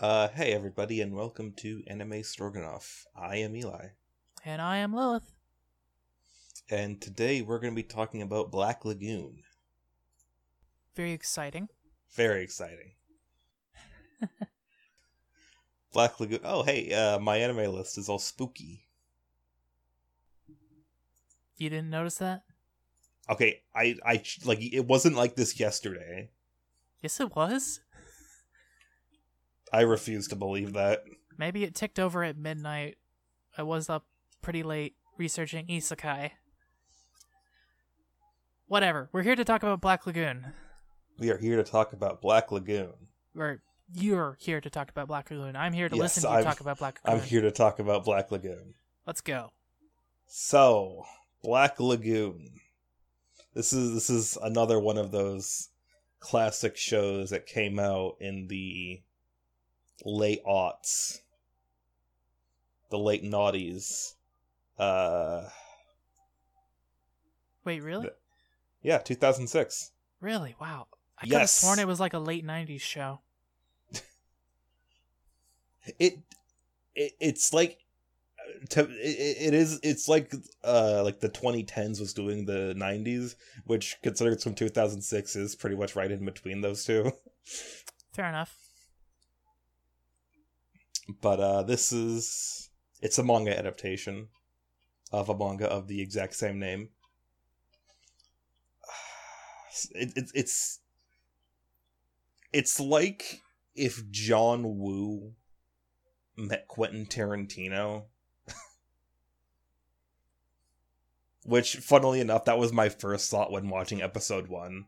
Uh, hey everybody, and welcome to Anime Stroganoff. I am Eli, And I am Lilith. and today we're going to be talking about Black Lagoon. Very exciting. Very exciting. Black Lagoon. Oh, hey, uh, my anime list is all spooky. You didn't notice that? Okay, I, I like it wasn't like this yesterday. Yes, it was. I refuse to believe that. Maybe it ticked over at midnight. I was up pretty late researching isekai. Whatever. We're here to talk about Black Lagoon. We are here to talk about Black Lagoon. Or you're here to talk about Black Lagoon. I'm here to Yes, listen to I'm- talk about Black Lagoon. I'm here to talk about Black Lagoon. Let's go. So, Black Lagoon. This is this is another one of those classic shows that came out in the late aughts, the late noughties. Uh, Wait, really? Yeah, two thousand six. Really? Wow. I could have sworn it was like a late 90s show. It, it it's like. To, it, it is it's like uh like the 2010s was doing the 90s which considering it's from 2006 is pretty much right in between those two Fair enough. But uh this is it's a manga adaptation of a manga of the exact same name. It, it, it's it's like if john woo met quentin tarantino. Which funnily enough that was my first thought when watching episode one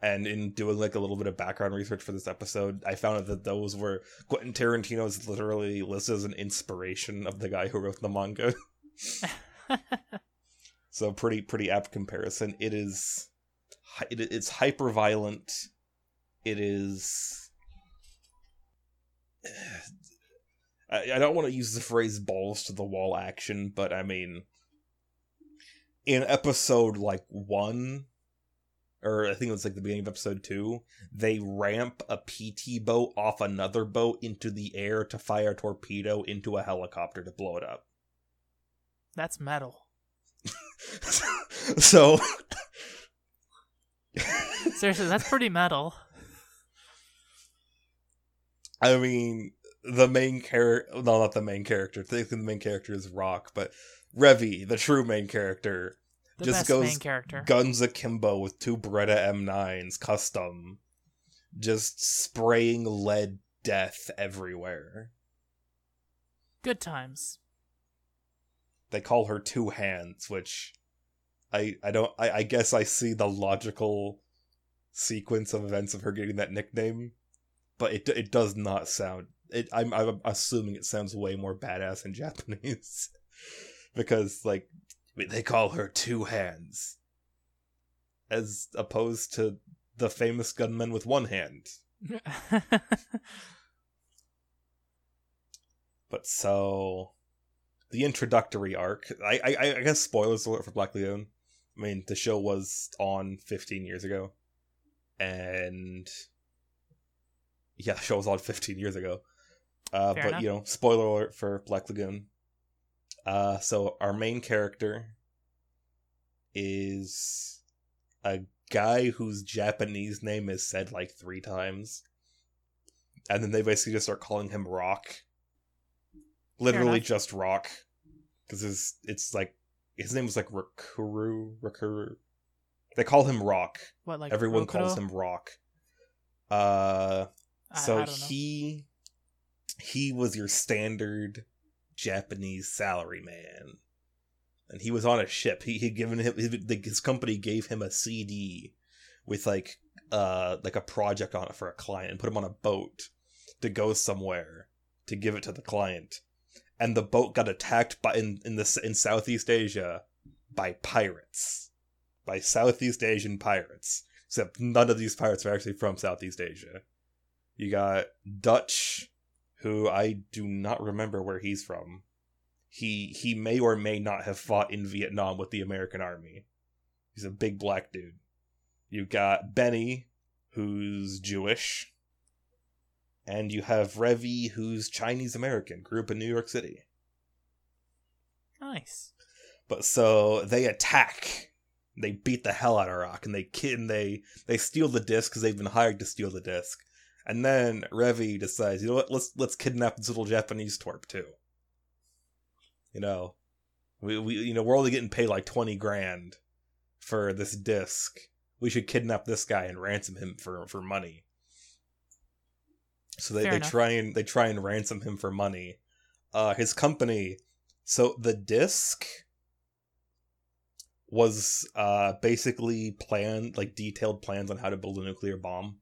and in doing like a little bit of background research for this episode i found out that those were Quentin Tarantino's literally listed as an inspiration of the guy who wrote the manga. so pretty pretty apt comparison. It is it, it's hyper violent. It is I, I don't want to use the phrase balls to the wall action, but I mean in episode like 1 or I think it was like the beginning of episode two, they ramp a PT boat off another boat into the air to fire a torpedo into a helicopter to blow it up. That's metal. so Seriously, that's pretty metal. I mean the main character no not the main character. I think the main character is Rock, but Revy, the true main character, The Just best goes main character. guns akimbo with two Beretta M9s custom, just spraying lead death everywhere. Good times. they call her two hands which i i don't i, I guess i see the logical sequence of events of her getting that nickname but it it does not sound it i'm i'm assuming it sounds way more badass in japanese because like they call her two hands as opposed to the famous gunman with one hand But so the introductory arc, I, I I guess spoilers alert for Black Lagoon. I mean, the show was on 15 years ago, and yeah, the show was on 15 years ago. Uh, but enough. you know, spoiler alert for Black Lagoon. Uh, so our main character is a guy whose Japanese name is said like three times, and then they basically just start calling him Rock. Literally just Rock, because his it's like his name was like Rakuru Rakuru. They call him Rock. what like Everyone Rokuro? calls him Rock. Uh, so I he he was your standard Japanese salary man, and he was on a ship. He had given him his, his company gave him a CD with like uh like a project on it for a client, and put him on a boat to go somewhere to give it to the client, and the boat got attacked by in in the in Southeast Asia by pirates, by Southeast Asian pirates. Except none of these pirates are actually from Southeast Asia. You got Dutch, who I do not remember where he's from. He he may or may not have fought in Vietnam with the American army. He's a big black dude. You've got Benny, who's Jewish. and you have Revy, who's Chinese American, grew up in New York City. Nice. But so they attack. They beat the hell out of Rock, and they kid and they they steal the disc because they've been hired to steal the disc. And then Revy decides, you know what? Let's let's kidnap this little Japanese twerp too. You know, we we you know we're only getting paid like twenty grand for this disc. We should kidnap this guy and ransom him for for money. So they, Fair they enough. try and they try and ransom him for money. Uh, his company. So the disc was uh basically planned like detailed plans on how to build a nuclear bomb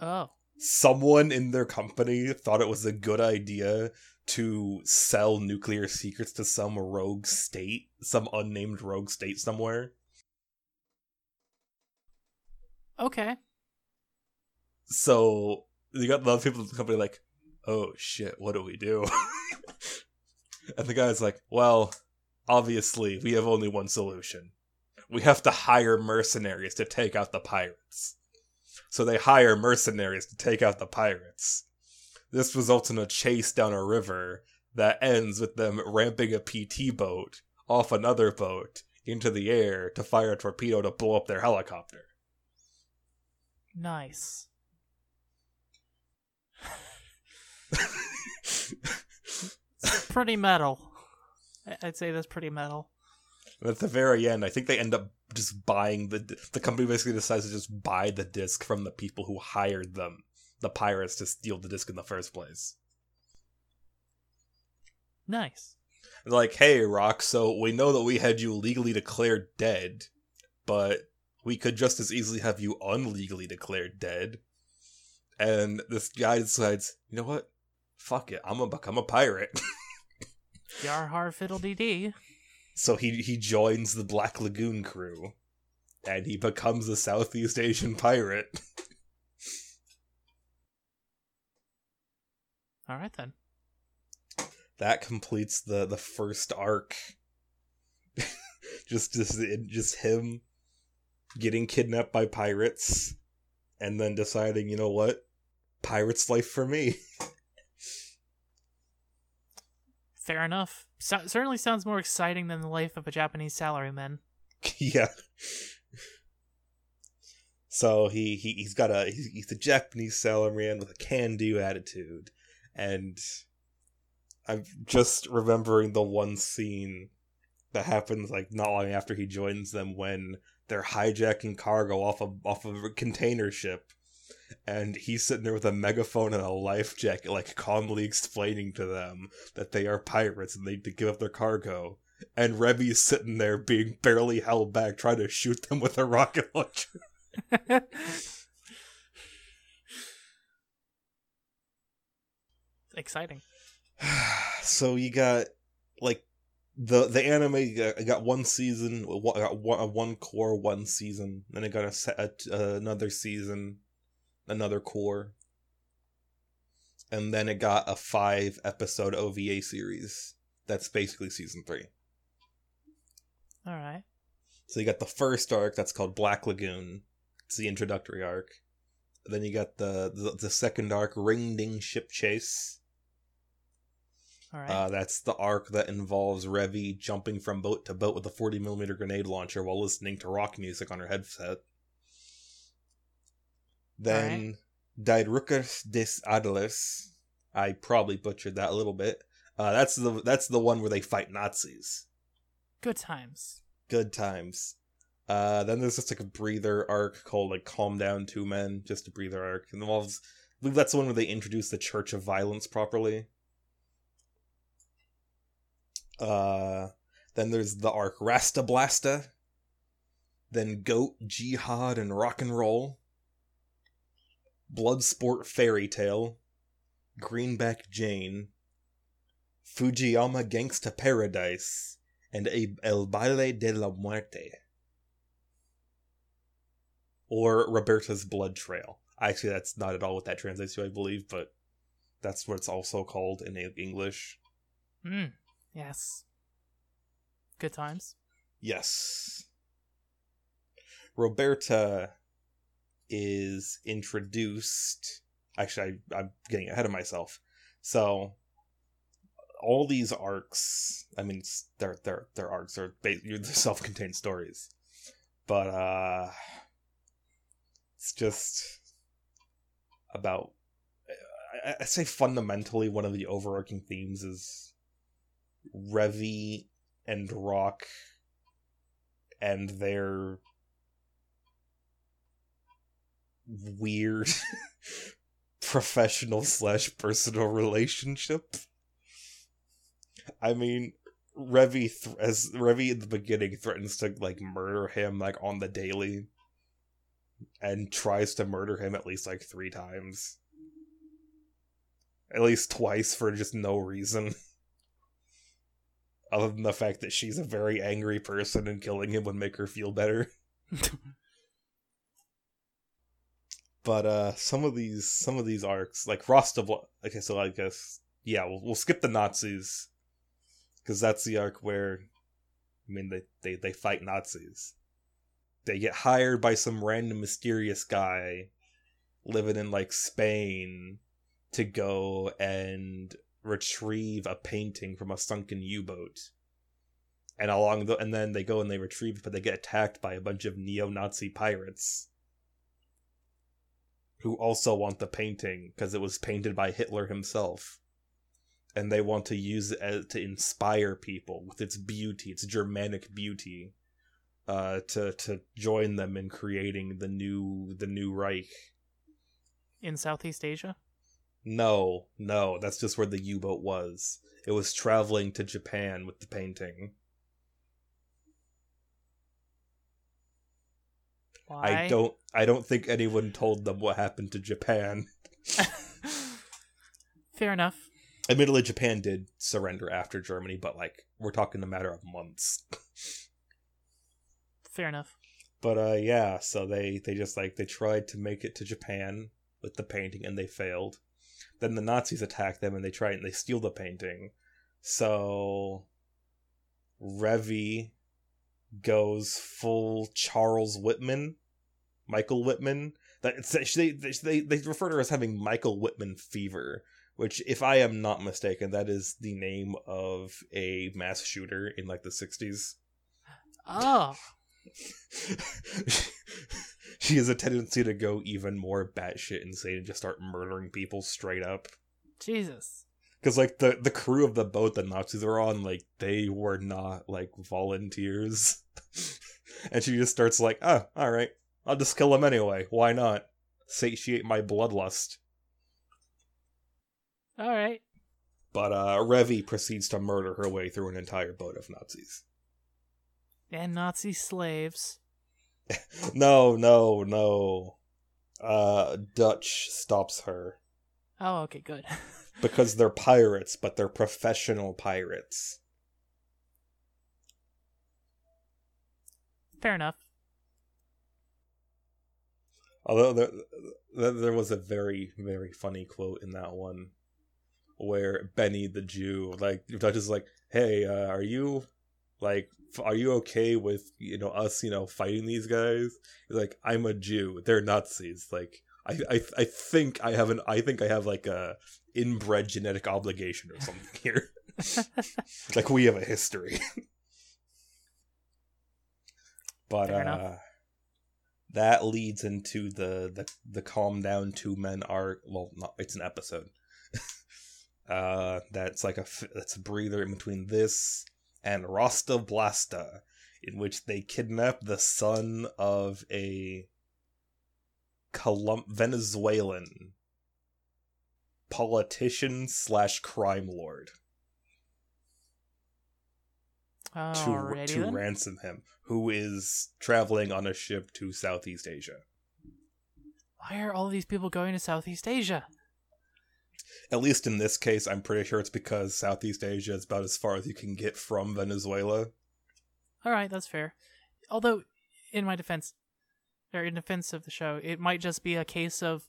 Oh. someone in their company thought it was a good idea to sell nuclear secrets to some rogue state, some unnamed rogue state somewhere. Okay. So you got the other people in the company like, oh shit, what do we do? and the guy's like, well, obviously we have only one solution. We have to hire mercenaries to take out the pirates. So they hire mercenaries to take out the pirates. This results in a chase down a river that ends with them ramping a PT boat off another boat into the air to fire a torpedo to blow up their helicopter. Nice. Pretty metal. I'd say that's pretty metal. And at the very end, I think they end up just buying the the company basically decides to just buy the disc from the people who hired them, the pirates, to steal the disc in the first place. Nice. Like, hey, Rock, so we know that we had you legally declared dead, but we could just as easily have you unlegally declared dead. And this guy decides, you know what? Fuck it, I'm gonna become a pirate. Yar har fiddle dee dee. So he he joins the Black Lagoon crew, and he becomes a Southeast Asian pirate. All right then. that completes the the first arc. just just just him getting kidnapped by pirates, and then deciding, you know what, pirate's life for me. Fair enough. So- certainly sounds more exciting than the life of a Japanese salaryman. yeah. So he, he he's got a he's, he's a Japanese salaryman with a can-do attitude, and I'm just remembering the one scene that happens like not long after he joins them when they're hijacking cargo off of off of a container ship, and he's sitting there with a megaphone and a life jacket, like calmly explaining to them that they are pirates and they need to give up their cargo and Revy's sitting there being barely held back, trying to shoot them with a rocket launcher. exciting. so you got like the the anime got, got one season, one- got one, one cour, one season, then it got a, a another season, another cour, and then it got a five episode OVA series. That's basically season three. All right. So you got the first arc that's called Black Lagoon. It's the introductory arc. Then you got the the, the second arc, Ring Ding Ship Chase. All right. Uh, that's the arc that involves Revy jumping from boat to boat with a 40 millimeter grenade launcher while listening to rock music on her headset. Then Dairukas des Adlers. I probably butchered that a little bit. Uh, that's the that's the one where they fight Nazis. Good times. good times. Uh, then there's just like a breather arc called like Calm Down Two Men, just a breather arc. It involves, I believe that's the one where they introduce the Church of Violence properly. Uh, then there's the arc Rasta Blasta. Then Goat, Jihad, and Rock and Roll. Bloodsport Fairy Tale. Greenback Jane. Fujiyama Gangsta Paradise and El Baile de la Muerte. Or Roberta's Blood Trail. Actually, that's not at all what that translates to, I believe, but that's what it's also called in English. Hmm. Yes. Good times. Yes. Roberta is introduced actually I, i'm getting ahead of myself. So all these arcs i mean their their their arcs are they're self-contained stories. But uh it's just about I, I say fundamentally one of the overarching themes is Revy and Rock and their weird professional slash personal relationship. I mean, Revy th- as Revy in the beginning threatens to like murder him like on the daily, and tries to murder him at least like three times, at least twice for just no reason. Other than the fact that she's a very angry person and killing him would make her feel better. but uh some of these some of these arcs like Rostov okay so I guess yeah we'll, we'll skip the Nazis because that's the arc where I mean they, they they fight Nazis. They get hired by some random mysterious guy living in like Spain to go and retrieve a painting from a sunken U-boat. And along the and then they go and they retrieve it but they get attacked by a bunch of neo-Nazi pirates who also want the painting because it was painted by Hitler himself. And they want to use it as, to inspire people with its beauty, its Germanic beauty, uh, to to join them in creating the new the new Reich. In Southeast Asia? No, no, that's just where the U boat was. It was traveling to Japan with the painting. Why? I don't I don't think anyone told them what happened to Japan. Fair enough. Admittedly, Japan did surrender after Germany, but like we're talking a matter of months. Fair enough. But uh yeah, so they they just like they tried to make it to Japan with the painting and they failed. Then the Nazis attack them and they try and they steal the painting. So Revy goes full Charles Whitman Michael Whitman. That they, they they refer to her as having Michael Whitman fever, which, if I am not mistaken, that is the name of a mass shooter in like the '60s. Oh. she has a tendency to go even more batshit insane and just start murdering people straight up. Jesus. Because like the the crew of the boat the Nazis were on, like they were not like volunteers, and she just starts like, oh, all right, I'll just kill them anyway. Why not? Satiate my bloodlust. Alright. But uh Revy proceeds to murder her way through an entire boat of Nazis. And Nazi slaves. no, no, no. Uh Dutch stops her. Oh, okay, good. because they're pirates, but they're professional pirates. Fair enough. Although there, there was a very, very funny quote in that one where Benny the Jew, like, Dutch is like, hey, uh, are you, like, are you okay with, you know, us, you know, fighting these guys? He's like, I'm a Jew. They're Nazis. Like, I, I, I think I have an, I think I have, like, a inbred genetic obligation or something here. like, we have a history. but, uh, that leads into the the the calm down two men arc. Well, not it's an episode. uh, that's like a that's a breather in between this and Rasta Blasta, in which they kidnap the son of a Colum- Venezuelan politician slash crime lord to to then. ransom him, who is traveling on a ship to Southeast Asia. Why are all these people going to Southeast Asia? At least in this case, I'm pretty sure it's because Southeast Asia is about as far as you can get from Venezuela. All right, that's fair. Although, in my defense, or in defense of the show, it might just be a case of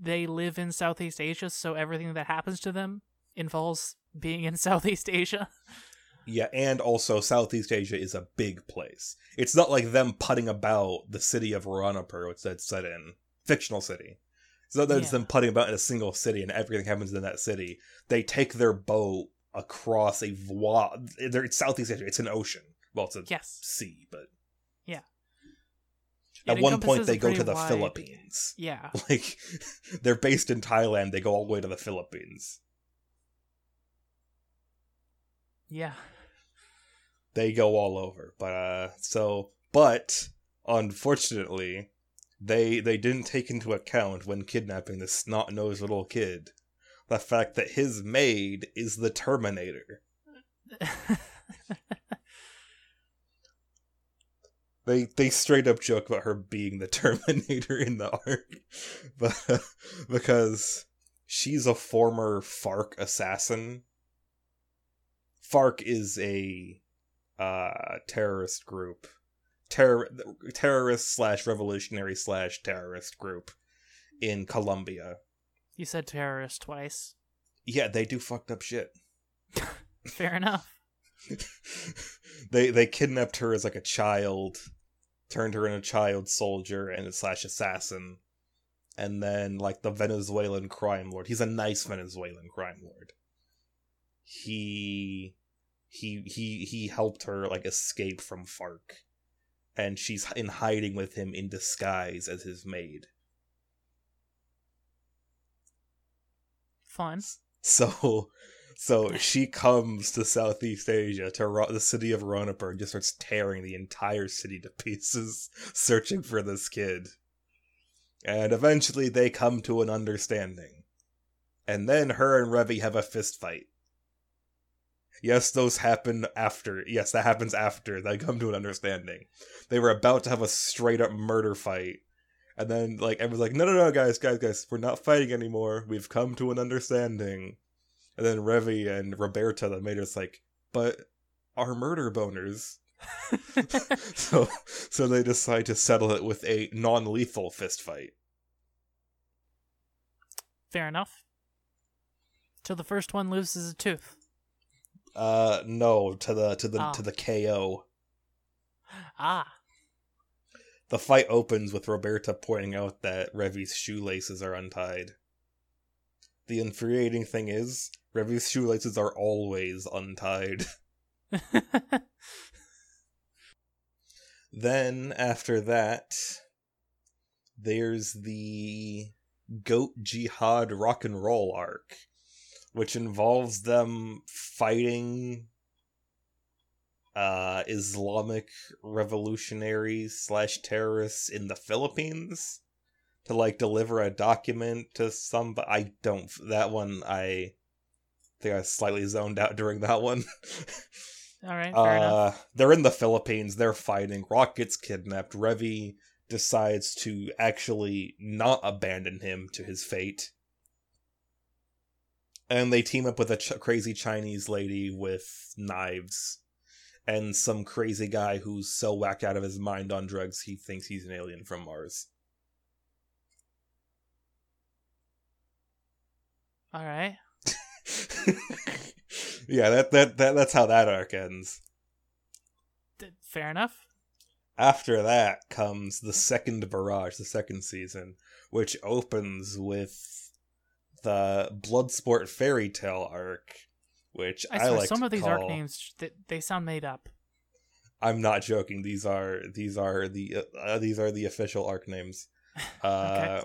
they live in Southeast Asia, so everything that happens to them involves being in Southeast Asia. Yeah, and also Southeast Asia is a big place. It's not like them putting about the city of Roanapur, which that's set in fictional city. So that's Yeah. them putting about in a single city, and everything happens in that city. They take their boat across a. They're it's Southeast Asia. It's an ocean. Well, it's a Yes. sea, but at one point they go to the wide- Philippines. Yeah. Like they're based in Thailand. They go all the way to the Philippines. Yeah. They go all over. But uh, so but unfortunately, they they didn't take into account when kidnapping this snot nosed little kid the fact that his maid is the Terminator. They they straight up joke about her being the Terminator in the arc, but because she's a former FARC assassin. FARC is a uh, terrorist group, terror terrorist slash revolutionary slash terrorist group in Colombia. you said terrorist twice. Yeah, they do fucked up shit. Fair enough. they they kidnapped her as like a child, turned her into a child soldier and a slash assassin, and then like the Venezuelan crime lord. He's a nice Venezuelan crime lord. He he he he helped her like escape from FARC, and she's in hiding with him in disguise as his maid. Fun. So, so she comes to Southeast Asia to the city of Roanapur and just starts tearing the entire city to pieces, searching for this kid. And eventually, they come to an understanding, and then her and Revy have a fist fight. Yes, those happen after. Yes, that happens after they come to an understanding. They were about to have a straight up murder fight, and then like everyone's like, no, no, no, guys, guys, guys, we're not fighting anymore. We've come to an understanding. And then Revy and Roberta, the maid, is like, but our murder boners. so, so they decide to settle it with a non-lethal fist fight. Fair enough. Till the first one loses a tooth. Uh, no, to the to the Ah. to the KO. Ah. The fight opens with Roberta pointing out that Revy's shoelaces are untied. The infuriating thing is, Revy's shoelaces are always untied. Then after that, there's the Goat Jihad rock and roll arc, which involves them fighting uh Islamic revolutionaries slash terrorists in the Philippines to like deliver a document to some I don't that one I think I slightly zoned out during that one. All right. Fair enough. Uh, they're in the Philippines. They're fighting. Rock gets kidnapped. Revy decides to actually not abandon him to his fate. And they team up with a ch- crazy Chinese lady with knives and some crazy guy who's so whacked out of his mind on drugs he thinks he's an alien from Mars. All right. yeah, that, that that that's how that arc ends. Fair enough. After that comes the second barrage, the second season, which opens with the Bloodsport fairy tale arc, which I I, like some of these call, arc names they, they sound made up. I'm not joking. These are these are the uh, these are the official arc names. Uh,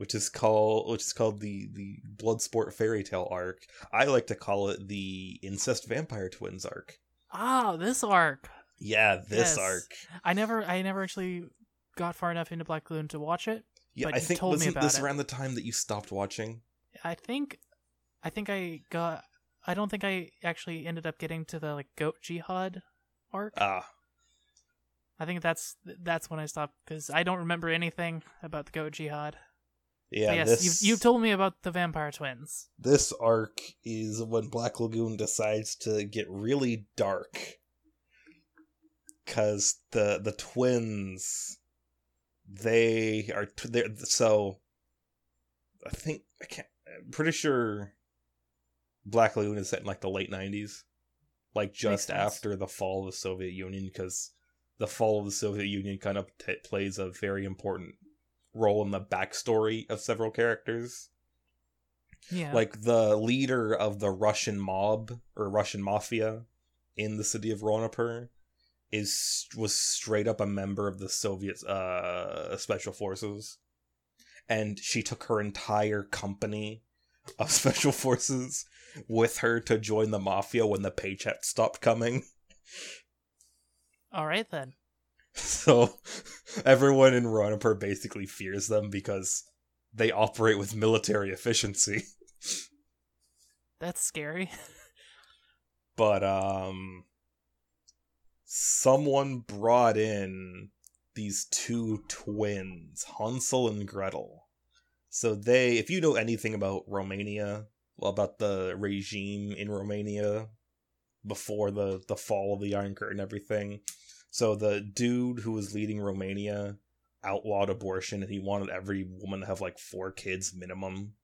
Which is called which is called the the Bloodsport fairy tale arc. I like to call it the incest vampire twins arc. Ah, this arc. Yeah, this Yes. arc. I never I never actually got far enough into Black Lagoon to watch it. Yeah, I you think told me wasn't about this it. around the time that you stopped watching? I think I think I got I don't think I actually ended up getting to the like goat jihad arc. Ah, I think that's that's when I stopped because I don't remember anything about the goat jihad. Yeah. Yes, this you've, you've told me about the vampire twins. this arc is when Black Lagoon decides to get really dark because the the twins they are t- they're so I think I can't I'm pretty sure Black Lagoon is set in like the late 90s like just after the fall of the Soviet Union because the fall of the Soviet Union kind of t- plays a very important role in the backstory of several characters. Yeah. Like the leader of the Russian mob or Russian mafia in the city of Roanapur is was straight up a member of the Soviet uh special forces. And she took her entire company of special forces with her to join the mafia when the paycheck stopped coming. All right then. So everyone in Roanapur basically fears them because they operate with military efficiency. That's scary. But um someone brought in these two twins, Hansel and Gretel. So they if you know anything about Romania, well about the regime in Romania before the the fall of the Iron Curtain and everything, so the dude who was leading Romania outlawed abortion and he wanted every woman to have like four kids minimum.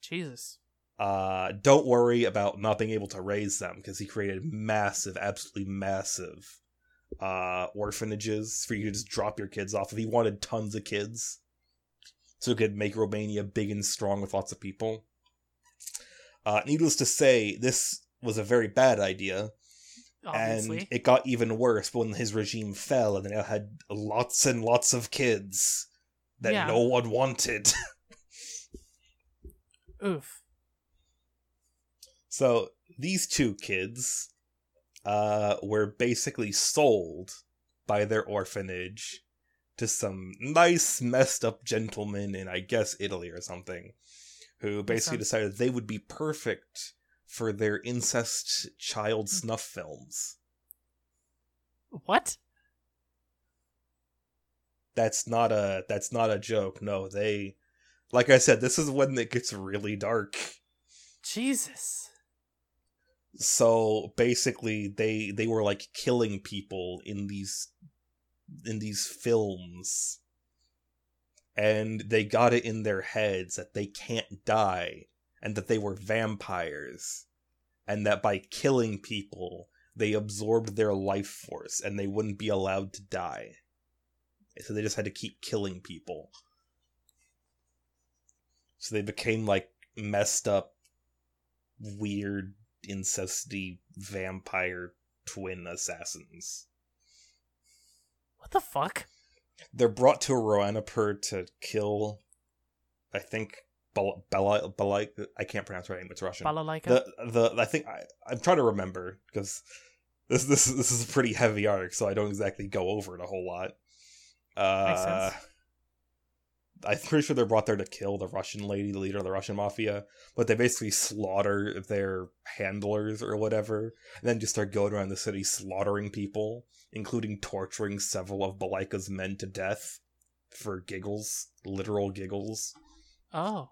Jesus. Uh don't worry about not being able to raise them because he created massive, absolutely massive uh orphanages for you to just drop your kids off if he wanted tons of kids. So he could make Romania big and strong with lots of people. Uh needless to say, this was a very bad idea Obviously. and it got even worse when his regime fell and they now had lots and lots of kids that Yeah. no one wanted. Oof. so these two kids uh, were basically sold by their orphanage to some nice messed up gentleman in I guess Italy or something who basically decided they would be perfect for their incest child hmm. snuff films. What? that's not a that's not a joke no they like i said this is when it gets really dark Jesus. so basically they they were like killing people in these in these films and they got it in their heads that they can't die and that they were vampires and that by killing people they absorbed their life force and they wouldn't be allowed to die. So they just had to keep killing people. So they became like messed up weird incesty vampire twin assassins. What the fuck? they're brought to Roanapur to kill I think Bel- Bela Bela I can't pronounce her name it's Russian Balalaika? the the I think I, I'm trying to remember because this this this is a pretty heavy arc, so I don't exactly go over it a whole lot. Makes Uh, sense. I'm pretty sure they're brought there to kill the Russian lady, the leader of the Russian mafia, but they basically slaughter their handlers or whatever, and then just start going around the city slaughtering people, including torturing several of Balika's men to death for giggles, literal giggles. oh.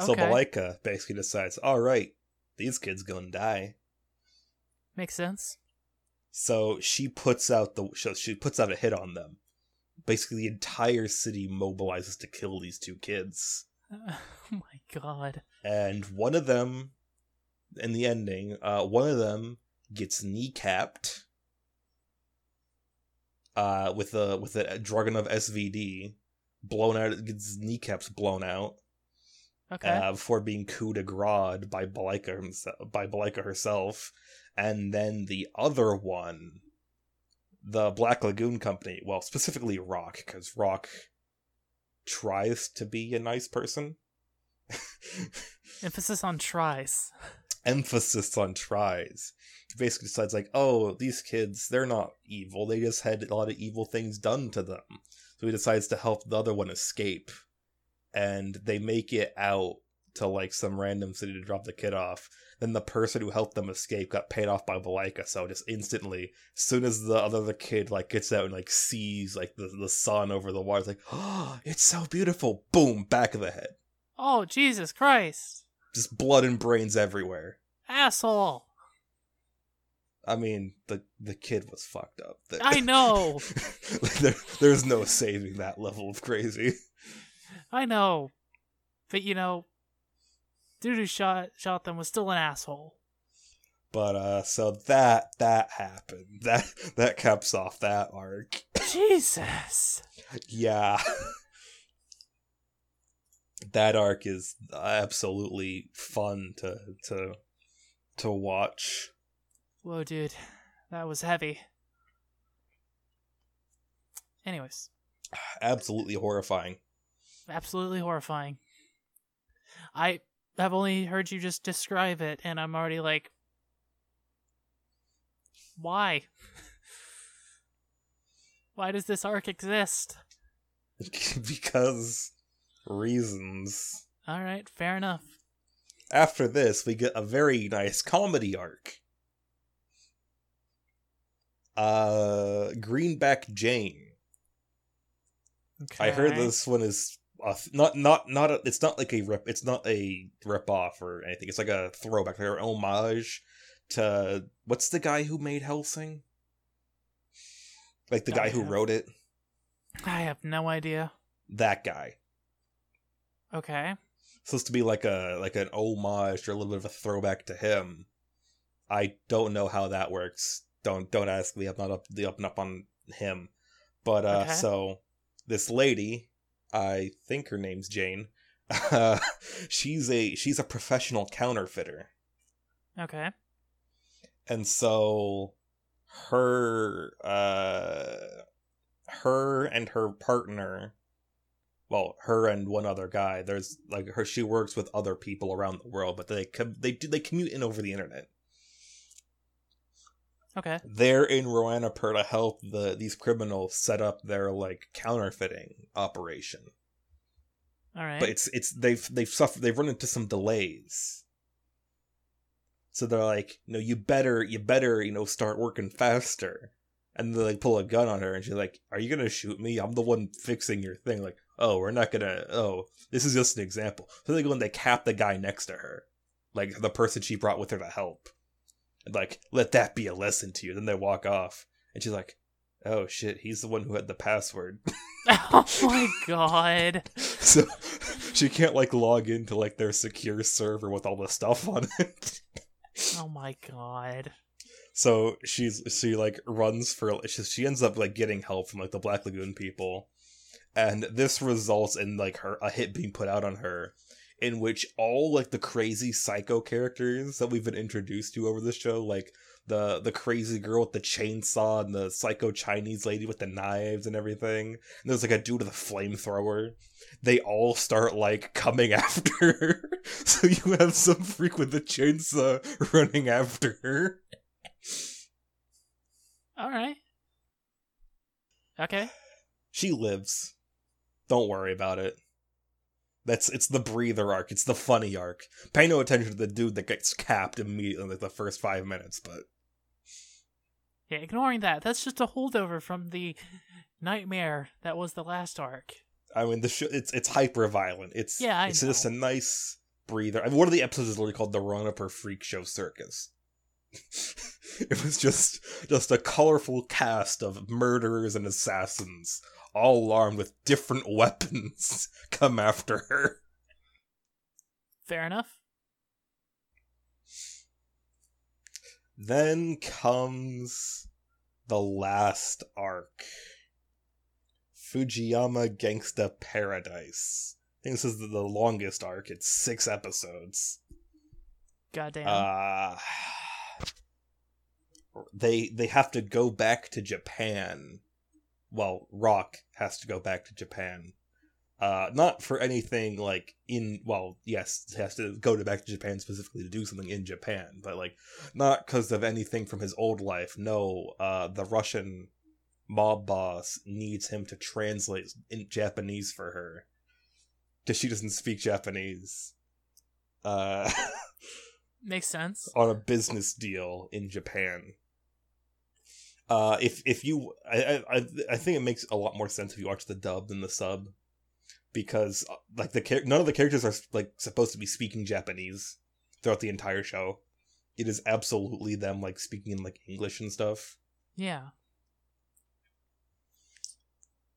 So Okay. Balika basically decides, all right, these kids gonna die. Makes sense. So she puts out the so she puts out a hit on them. Basically, the entire city mobilizes to kill these two kids, oh my god. and one of them, in the ending, uh, one of them gets kneecapped. Uh, with a with a Dragunov SVD, blown out, gets kneecaps blown out. Okay. uh, before being coup de grace by Balika himself, by Balika herself, and then the other one, the Black Lagoon Company. Well, specifically Rock, because Rock tries to be a nice person. Emphasis on tries. Emphasis on tries. He basically decides like, oh, these kids, they're not evil. They just had a lot of evil things done to them. So he decides to help the other one escape. And they make it out to like some random city to drop the kid off. Then the person who helped them escape got paid off by Balika, so just instantly, as soon as the other the kid like gets out and like sees like the, the sun over the water, it's like, oh, it's so beautiful. Boom, back of the head. Oh, Jesus Christ. Just blood and brains everywhere. Asshole. I mean, the the kid was fucked up. I know. there, there's no saving that level of crazy. I know. But you know, dude who shot shot them was still an asshole. But uh, so that that happened. That that caps off that arc. Jesus. Yeah. that arc is absolutely fun to to to watch. Whoa, dude. That was heavy. Anyways, Absolutely horrifying. Absolutely horrifying. I have only heard you just describe it, and I'm already like, why? why does this arc exist? because reasons. All right, fair enough. After this, we get a very nice comedy arc. Uh, Greenback Jane. I heard Okay. this one is uh, not not not a, it's not like a rip it's not a rip off or anything. It's like a throwback, like an homage to what's the guy who made Hellsing? Like the guy who wrote it. I have no idea. That guy. Okay. supposed to be like a like an homage or a little bit of a throwback to him. I don't know how that works. Don't don't ask me. I'm not up the up and up on him. But uh Okay. so this lady, I think her name's Jane. Uh, she's a she's a professional counterfeiter. Okay. And so her uh her and her partner well, her and one other guy. There's like her. She works with other people around the world, but they com- they do they commute in over the internet. Okay. They're in Roanapur to help the these criminals set up their like counterfeiting operation. All right. But it's it's they've they've suffered they've run into some delays. So they're like, no, you better you better you know start working faster. And they like pull a gun on her, and she's like, "Are you gonna shoot me? I'm the one fixing your thing." Like, oh, we're not gonna. Oh, this is just an example. So they go and they cap the guy next to her, like the person she brought with her to help, and like let that be a lesson to you. Then they walk off, and she's like, "Oh shit, he's the one who had the password." oh my god. so she can't like log into like their secure server with all the stuff on it. Oh my god. so she's she like runs for she, she ends up like getting help from like the Black Lagoon people, and this results in like her a hit being put out on her, in which all like the crazy psycho characters that we've been introduced to over the show, like the the crazy girl with the chainsaw and the psycho Chinese lady with the knives and everything, and there's like a dude with a flamethrower. They all start like coming after her, so you have some freak with a chainsaw running after her. All right. Okay. She lives. Don't worry about it. That's it's the breather arc. It's the funny arc. Pay no attention to the dude that gets capped immediately in like the first five minutes. But Yeah, ignoring that. That's just a holdover from the nightmare that was the last arc. I mean, the sh- it's it's hyper violent. It's Yeah, I it's just a nice breather. I mean, one of the episodes is literally called the Roanapur Freak Show Circus. it was just just a colorful cast of murderers and assassins, all armed with different weapons, come after her. Fair enough. Then comes the last arc Fujiyama Gangsta Paradise. I think this is the longest arc. It's six episodes. Goddamn. Uh, they they have to go back to Japan. Well, Rock has to go back to Japan. Uh, not for anything like in well, yes, he has to go to back to Japan specifically to do something in Japan, but like not because of anything from his old life. No, uh, the Russian mob boss needs him to translate in Japanese for her because she doesn't speak Japanese. Uh. Makes sense. on a business deal in Japan. Uh, if if you, I, I I- think it makes a lot more sense if you watch the dub than the sub, because uh, like the none of the characters are like supposed to be speaking Japanese throughout the entire show. It is absolutely them like speaking in like English and stuff. Yeah.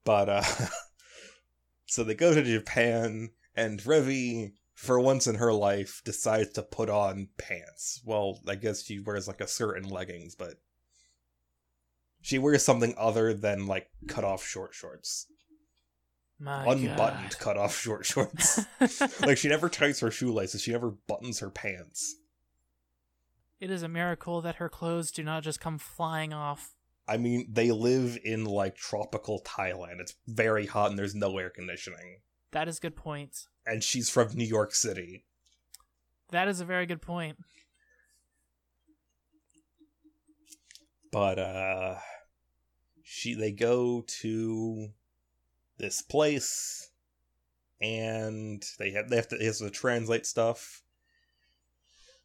But uh, so they go to Japan, and Revy, for once in her life, decides to put on pants. Well, I guess she wears like a skirt and leggings, but She wears something other than like cut off short shorts. My Unbuttoned God. cut off short shorts. like she never ties her shoelaces, she never buttons her pants. it is a miracle that her clothes do not just come flying off. I mean, they live in like tropical Thailand. It's very hot and there's no air conditioning. That is a good point. And she's from New York City. That is a very good point. But uh she they go to this place and they have they have to they have to translate stuff.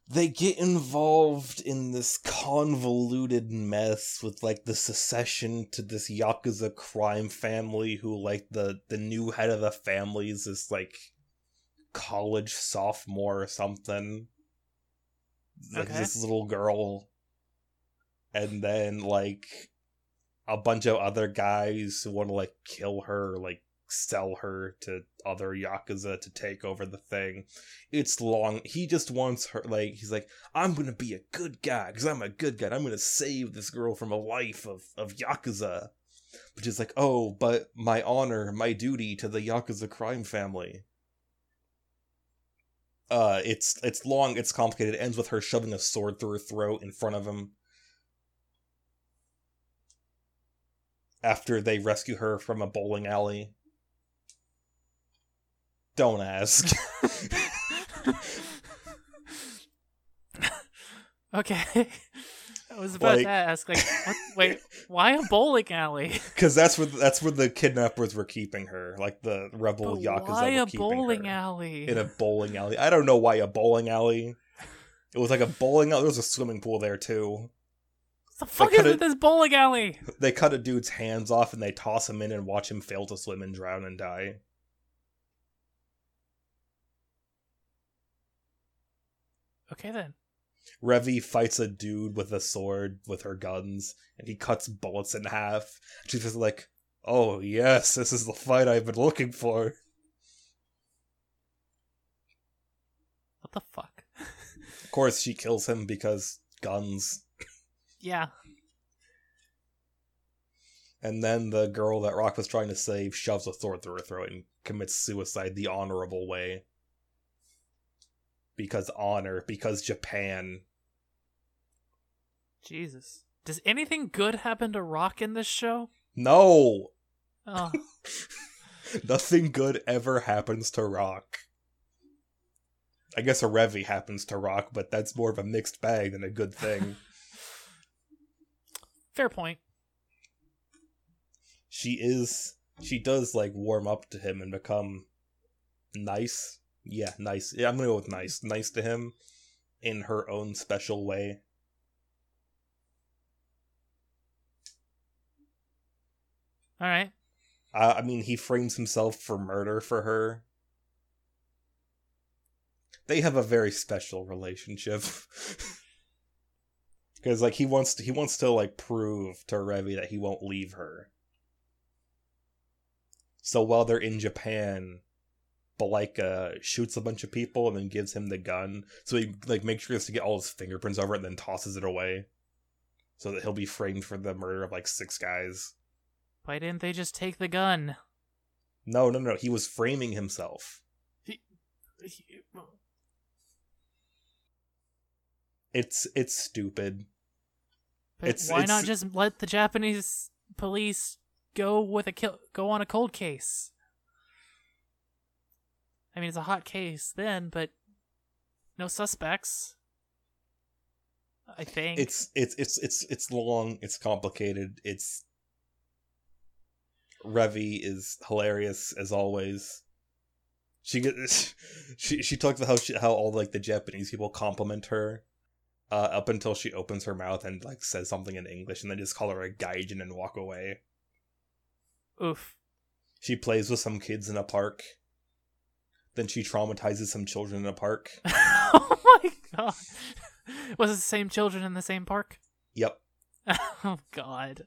They get involved in this convoluted mess with like the secession to this yakuza crime family who like the the new head of the family is this like college sophomore or something. Like this little girl and then like a bunch of other guys want to like kill her like sell her to other yakuza to take over the thing. It's long he just wants her like he's like i'm gonna be a good guy because i'm a good guy i'm gonna save this girl from a life of of yakuza. Which is like oh but my honor my duty to the yakuza crime family. Uh it's it's long it's complicated. It ends with her shoving a sword through her throat in front of him after they rescue her from a bowling alley don't ask Okay. I was about Like- to ask, like, what, wait, why a bowling alley? because that's where that's where the kidnappers were keeping her like the rebel But yakuza why a bowling alley? in a bowling alley i don't know why a bowling alley it was like a bowling alley there was a swimming pool there too the fuck is with this bowling alley? they cut a dude's hands off and they toss him in and watch him fail to swim and drown and die Okay then. Revy fights a dude with a sword with her guns, and he cuts bullets in half. She's just like, "Oh yes, this is the fight I've been looking for." What the fuck? Of course, she kills him because guns. Yeah. And then the girl that Rock was trying to save shoves a sword through her throat and commits suicide the honorable way. Because honor, because Japan. Jesus. Does anything good happen to Rock in this show? No! Oh, Nothing good ever happens to Rock. I guess a Revy happens to Rock, but that's more of a mixed bag than a good thing. Fair point. she is she does like warm up to him and become nice. Yeah, nice. Yeah, I'm gonna go with nice. Nice to him in her own special way. All right. Uh, I mean, he frames himself for murder for her. They have a very special relationship. Because like he wants to, he wants to like prove to Revy that he won't leave her. So while they're in Japan, Balika shoots a bunch of people and then gives him the gun. So he like makes sure he has to get all his fingerprints over it and then tosses it away. So that he'll be framed for the murder of like six guys. Why didn't they just take the gun? No, no, no. He was framing himself. It's it's stupid. But It's- why it's- not just let the Japanese police go with a kill go on a cold case? I mean, it's a hot case then, but no suspects. I think It's it's it's it's it's long. It's complicated. It's Revy is hilarious as always. She gets she she talks about how she, how all like the Japanese people compliment her. Uh, up until she opens her mouth and like says something in English, and then just call her a gaijin and walk away. oof. She plays with some kids in a park. Then she traumatizes some children in a park. oh my god! Was it the same children in the same park? Yep. Oh god!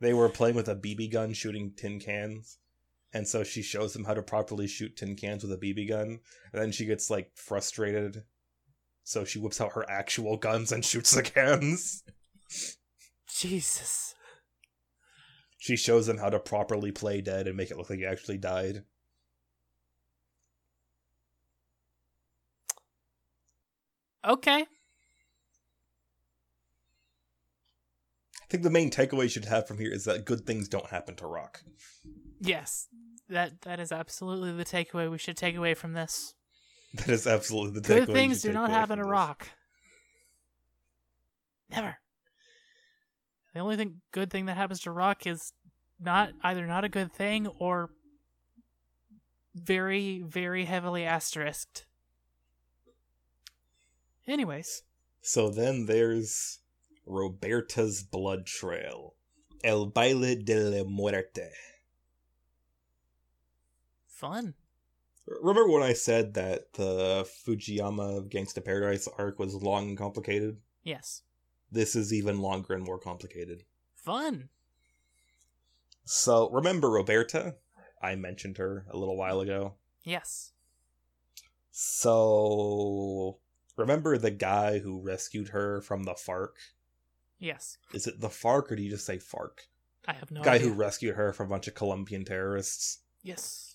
They were playing with a BB gun shooting tin cans. And so she shows them how to properly shoot tin cans with a BB gun. And then she gets like frustrated. So she whips out her actual guns and shoots the cans. Jesus. She shows him how to properly play dead and make it look like he actually died. Okay. I think the main takeaway you should have from here is that good things don't happen to Rock. Yes. That that is absolutely the takeaway we should take away from this. That is absolutely the takeaway. Good things do not happen to. Rock. Never. The only thing good thing that happens to Rock is not either not a good thing or very very heavily asterisked. Anyways, So then there's Roberta's blood trail. El baile de la muerte. fun. Remember when I said that the Fujiyama Gangsta Paradise arc was long and complicated? Yes. This is even longer and more complicated. Fun. So, remember Roberta? I mentioned her a little while ago. Yes. So, remember the guy who rescued her from the FARC? Yes. Is it the FARC or do you just say FARC? I have no guy idea. who rescued her from a bunch of Colombian terrorists. yes.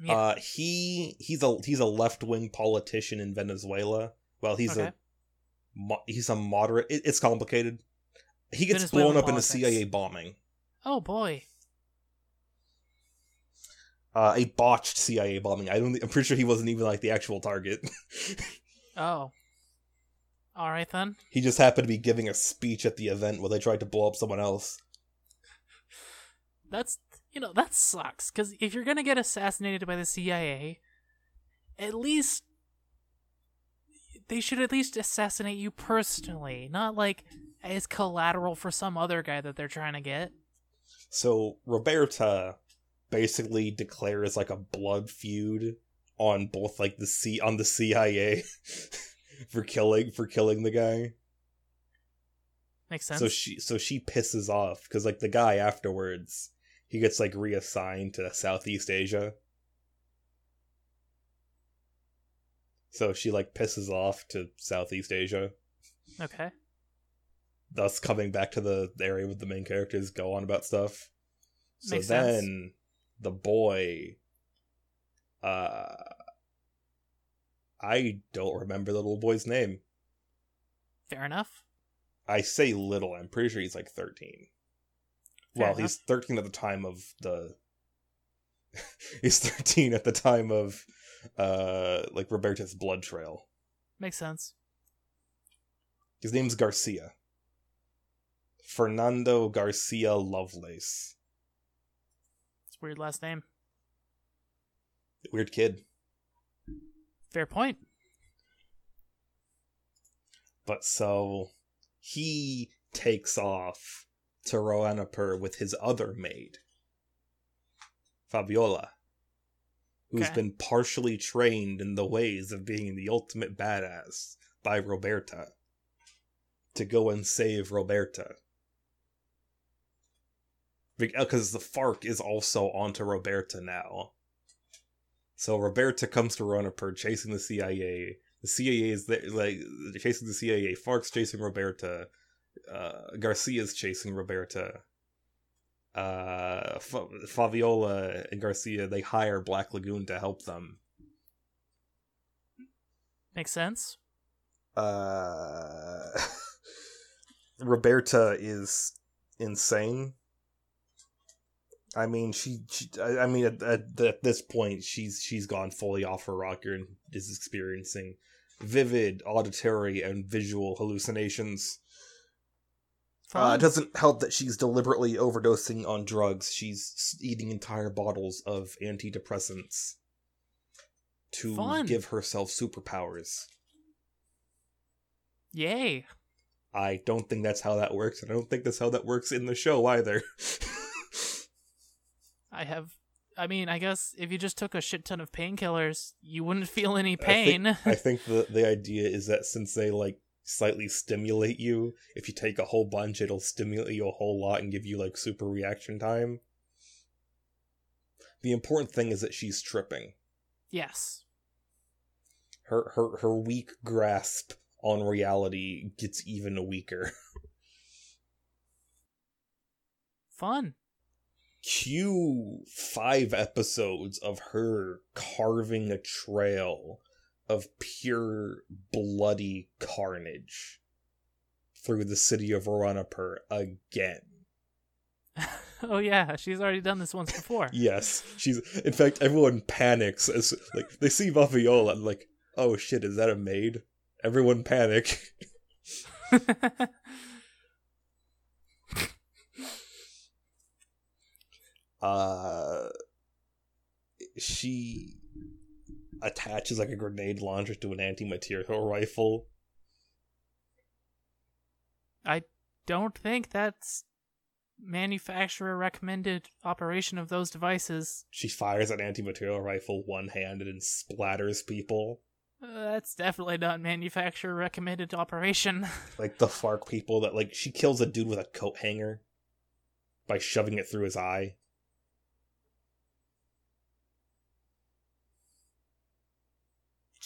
Yeah. Uh, he he's a he's a left wing politician in Venezuela. Well, he's Okay. a mo- he's a moderate. It, it's complicated. He gets Venezuelan blown up politics. in a CIA bombing. oh boy. Uh, a botched CIA bombing. I don't. I'm pretty sure he wasn't even like the actual target. Oh. All right then. he just happened to be giving a speech at the event where they tried to blow up someone else. That's you know that sucks because if you're gonna get assassinated by the CIA, at least they should at least assassinate you personally, not like as collateral for some other guy that they're trying to get. So Roberta basically declares like a blood feud on both like the C on the CIA for killing for killing the guy. Makes sense. So she so she pisses off because like the guy afterwards he gets like reassigned to Southeast Asia. So she like pisses off to Southeast Asia, okay. thus coming back to the area with the main characters go on about stuff. So Makes sense. then the boy uh I don't remember the little boy's name. Fair enough. I say little, I'm pretty sure he's like 13. Fair well, enough. he's 13 at the time of the He's 13 at the time of uh like Roberta's blood trail. Makes sense. His name's Garcia. Fernando Garcia Lovelace. It's a weird last name. Weird kid. Fair point. But so he takes off to Roanapur with his other maid, Fabiola, who's Okay. been partially trained in the ways of being the ultimate badass by Roberta to go and save Roberta. Because uh, the FARC is also onto Roberta now. So Roberta comes to Roanapur chasing the CIA. The CIA is there, like chasing the CIA. FARC's chasing Roberta. Uh, Garcia's chasing Roberta. Uh, F- Fabiola and Garcia they hire Black Lagoon to help them. Makes sense. Uh, Roberta is insane. I mean, she. she I I mean, at, at, at this point, she's she's gone fully off her rocker and is experiencing vivid auditory and visual hallucinations. Uh, it doesn't help that she's deliberately overdosing on drugs. She's eating entire bottles of antidepressants to Fun. give herself superpowers. Yay. I don't think that's how that works, and I don't think that's how that works in the show either. I have. I mean, I guess if you just took a shit ton of painkillers, you wouldn't feel any I think- pain. I think the the idea is that since they like slightly stimulate you, if you take a whole bunch, it'll stimulate you a whole lot and give you like super reaction time. The important thing is that she's tripping. yes. Her her her weak grasp on reality gets even weaker. Fun. cue five episodes of her carving a trail of pure bloody carnage through the city of Roanapur again. oh yeah, she's already done this once before. Yes, she's. In fact, everyone panics as like they see Fabiola and like, oh shit, is that a maid? Everyone panic. uh, she attaches like a grenade launcher to an anti-material rifle. I don't think that's manufacturer recommended operation of those devices. She fires an anti-material rifle one-handed and splatters people. Uh, that's definitely not manufacturer recommended operation. like the FARC people that like she kills a dude with a coat hanger by shoving it through his eye.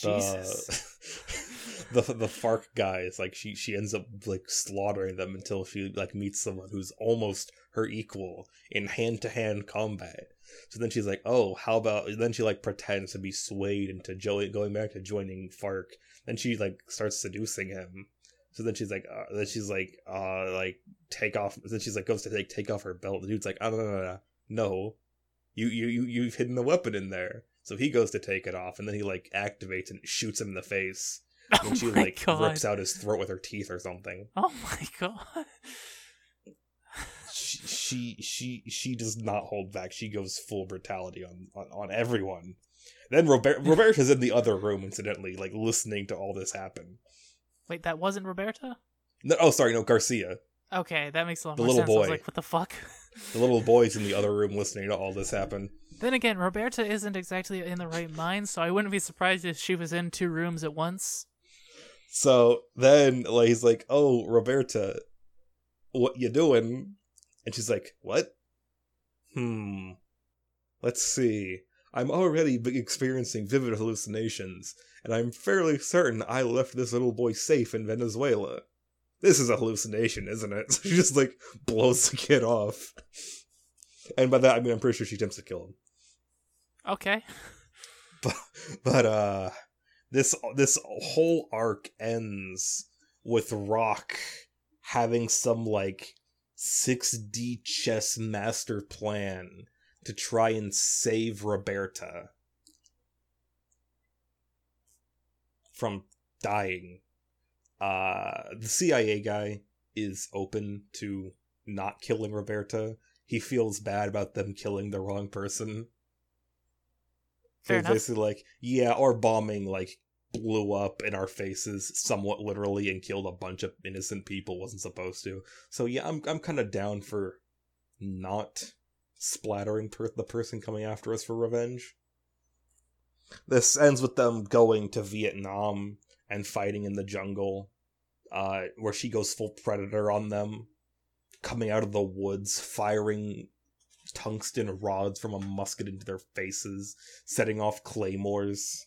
Jesus. The, the the FARC guys like she she ends up like slaughtering them until she like meets someone who's almost her equal in hand to hand combat. So then she's like, "Oh, how about?" Then she like pretends to be swayed into jo- going back to joining FARC. Then she like starts seducing him. So then she's like, uh, then she's like, uh, like take off. Then she's like, goes to take take off her belt. The dude's like, oh no no no no, you you you you've hidden a weapon in there. So he goes to take it off, and then he like activates and shoots him in the face. oh And she like god. rips out his throat with her teeth or something. Oh my god. She she she, she does not hold back. She goes full brutality on on, on everyone. Then Robert Roberta's in the other room, incidentally, like listening to all this happen. Wait, that wasn't Roberta? No, oh, sorry, no, Garcia. Okay, that makes a lot The more little sense. Boy. like, what the fuck? The little boy's in the other room listening to all this happen. Then again, Roberta isn't exactly in the right mind, so I wouldn't be surprised if she was in two rooms at once. So then like, he's like, "Oh, Roberta, what you doing?" And she's like, "What? Hmm. Let's see. I'm already experiencing vivid hallucinations, and I'm fairly certain I left this little boy safe in Venezuela. This is a hallucination, isn't it?" So she just like blows the kid off. And by that I mean I'm pretty sure she attempts to kill him. Okay. but but uh this this whole arc ends with rock having some like 6d chess master plan to try and save roberta from dying. Uh the cia guy is open to not killing roberta. He feels bad about them killing the wrong person Fair enough. basically like, yeah, our bombing like blew up in our faces somewhat literally and killed a bunch of innocent people wasn't supposed to. So yeah, I'm I'm kind of down for not splattering per- the person coming after us for revenge. This ends with them going to Vietnam and fighting in the jungle, uh, where she goes full predator on them, coming out of the woods, firing tungsten rods from a musket into their faces, setting off claymores.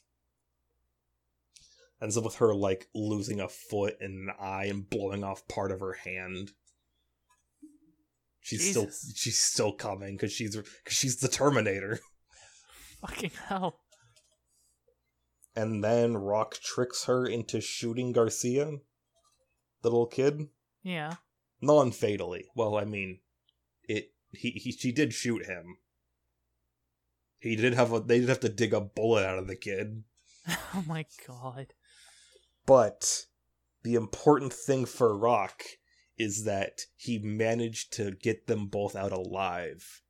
Ends up with her like losing a foot and an eye and blowing off part of her hand. She's still she's still coming because she's cause she's the Terminator. Fucking hell. And then Rock tricks her into shooting Garcia, the little kid, Yeah. non fatally. Well, I mean, it he, he she did shoot him. He did have a they did have to dig a bullet out of the kid. Oh my god. But the important thing for Rock is that he managed to get them both out alive.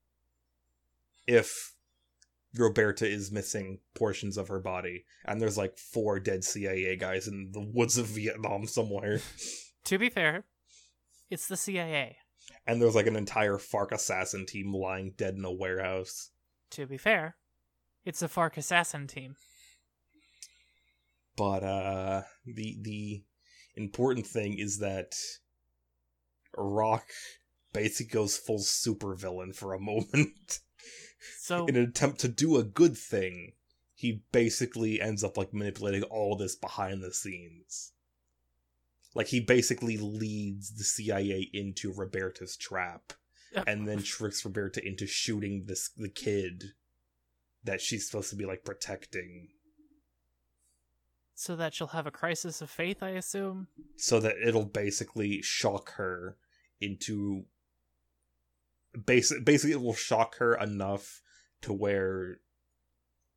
If Roberta is missing portions of her body, and there's like four dead CIA guys in the woods of Vietnam somewhere, To be fair, it's the CIA. And there's like an entire FARC assassin team lying dead in a warehouse. To be fair, it's a FARC assassin team. But uh the the important thing is that Rock basically goes full supervillain for a moment. So in an attempt to do a good thing, he basically ends up like manipulating all this behind the scenes. Like he basically leads the CIA into Roberta's trap and then tricks Roberta into shooting this the kid that she's supposed to be like protecting. So that she'll have a crisis of faith, I assume. so that it'll basically shock her into basic basically it will shock her enough to where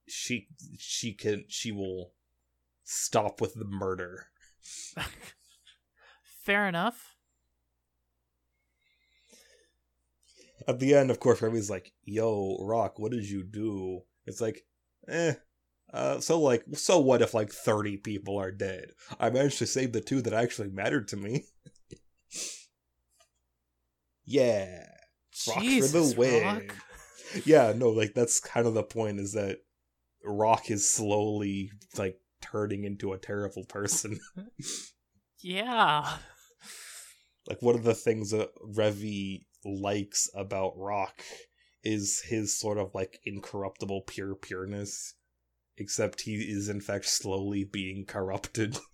she she can she will stop with the murder Fair enough. at the end of course everybody's like yo rock what did you do it's like eh uh, so like so what if like 30 people are dead i managed to save the two that actually mattered to me yeah Rock for the Jesus, win. Rock. yeah, no, like that's kind of the point is that Rock is slowly like turning into a terrible person. Yeah. Like one of the things that Revy likes about Rock is his sort of like incorruptible pure pureness. Except he is in fact slowly being corrupted.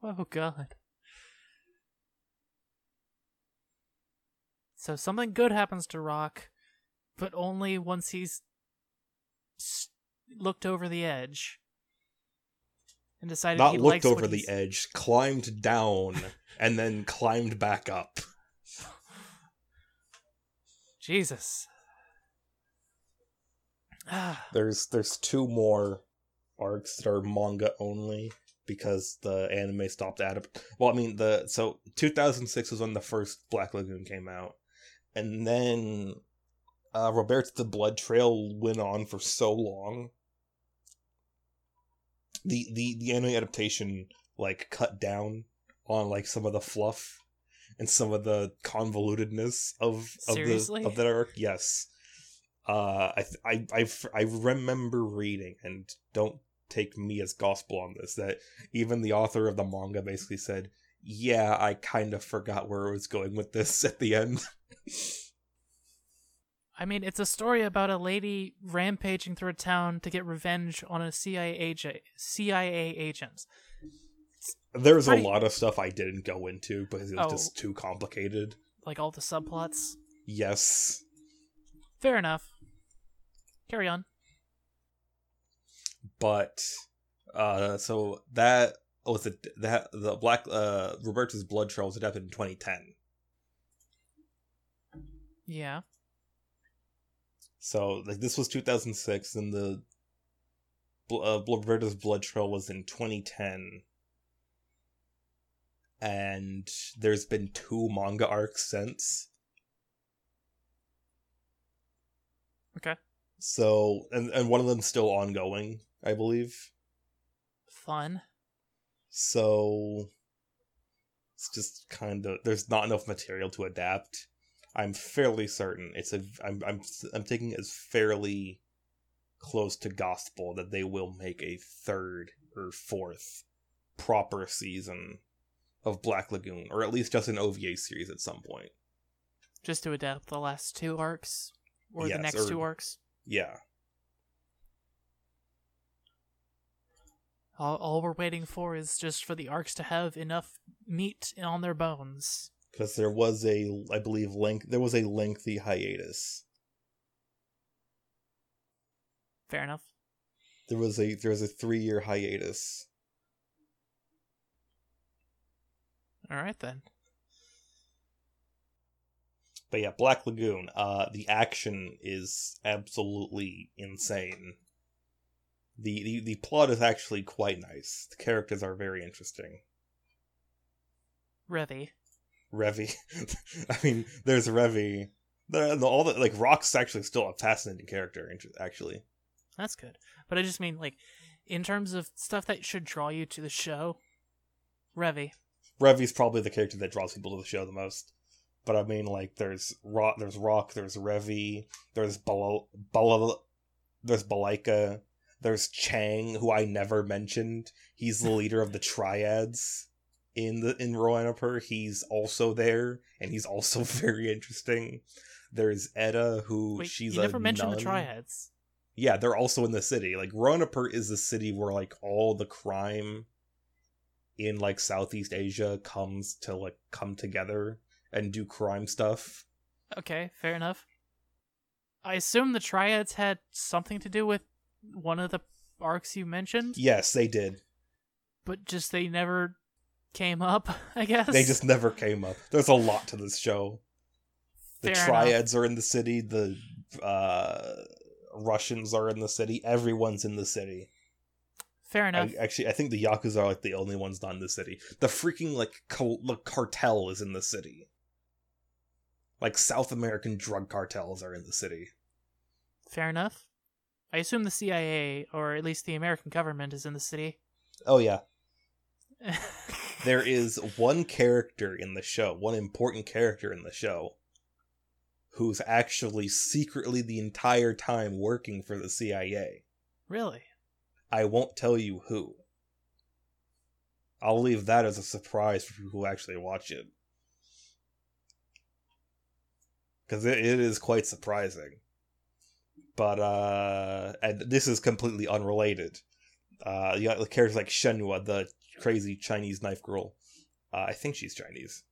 Oh god. So something good happens to Rock, but only once he's looked over the edge and decided Not he looked likes over what the he's- edge, climbed down, and then climbed back up. Jesus. Ah, There's there's two more arcs that are manga only because the anime stopped adapt. Well, I mean the so 2006 was when the first Black Lagoon came out, and then uh, Roberta the Blood Trail went on for so long. The the the anime adaptation like cut down on like some of the fluff and some of the convolutedness of of Seriously? the of that arc. Yes. Uh, I, th- I remember reading, and don't take me as gospel on this, that even the author of the manga basically said, "Yeah, I kind of forgot where I was going with this at the end." I mean, it's a story about a lady rampaging through a town to get revenge on a CIA agent. CIA agent. There's Pretty- a lot of stuff I didn't go into because it was Oh. just too complicated. Like all the subplots. Yes, Fair enough. Carry on. but uh, so that was it. That the Black uh Roberta's Blood Trail was adapted in 2010. Yeah. So like this was 2006, and the uh, Roberta's Blood Trail was in 2010, and there's been two manga arcs since. Okay. So and and one of them's still ongoing, I believe. Fun. So it's just kind of there's not enough material to adapt. I'm fairly certain it's a I'm I'm I'm taking it as fairly close to gospel that they will make a third or fourth proper season of Black Lagoon or at least just an OVA series at some point. Just to adapt the last two arcs. Or Yes, the next or- two arcs. Yeah. All, all we're waiting for is just for the arcs to have enough meat on their bones. Because there was a, I believe, length. There was a lengthy hiatus. Fair enough. There was a there was a three year hiatus. All right then. But yeah, Black Lagoon. Uh, the action is absolutely insane. The, the the plot is actually quite nice. The characters are very interesting. Revy. Revy, I mean, there's Revy. The, the, all the like Rock's actually still a fascinating character. Actually, That's good. But I just mean like in terms of stuff that should draw you to the show, Revy. Revy's probably the character that draws people to the show the most. But I mean, like, there's Rock, there's Rock, there's Revy, there's Bala, Bala, there's Balika, there's Chang, who I never mentioned. He's the leader of the Triads in the in Roanapur. He's also there, and he's also very interesting. There's Eda, who Wait, she's you never mentioned the triads. Yeah, they're also in the city. Like Roanapur is the city where like all the crime in like Southeast Asia comes to like come together and do crime stuff. Okay, fair enough. I assume the triads had something to do with one of the arcs you mentioned, Yes, they did. but just they never came up, I guess. They just never came up. There's a lot to this show. The Fair enough. triads are in the city. The uh, Russians are in the city. Everyone's in the city. Fair I, enough. actually, I think the Yakuza are like the only ones not in the city. The freaking like co- the cartel is in the city. Like South American drug cartels are in the city. Fair enough. I assume the CIA, or at least the American government, is in the city. Oh yeah, there is one character in the show, one important character in the show, who's actually secretly the entire time working for the CIA. really? I won't tell you who. I'll leave that as a surprise for people who actually watch it. Because it, it is quite surprising. But, uh, and this is completely unrelated. Uh, you got the characters like Shenhua, the crazy Chinese knife girl. Uh, I think she's Chinese.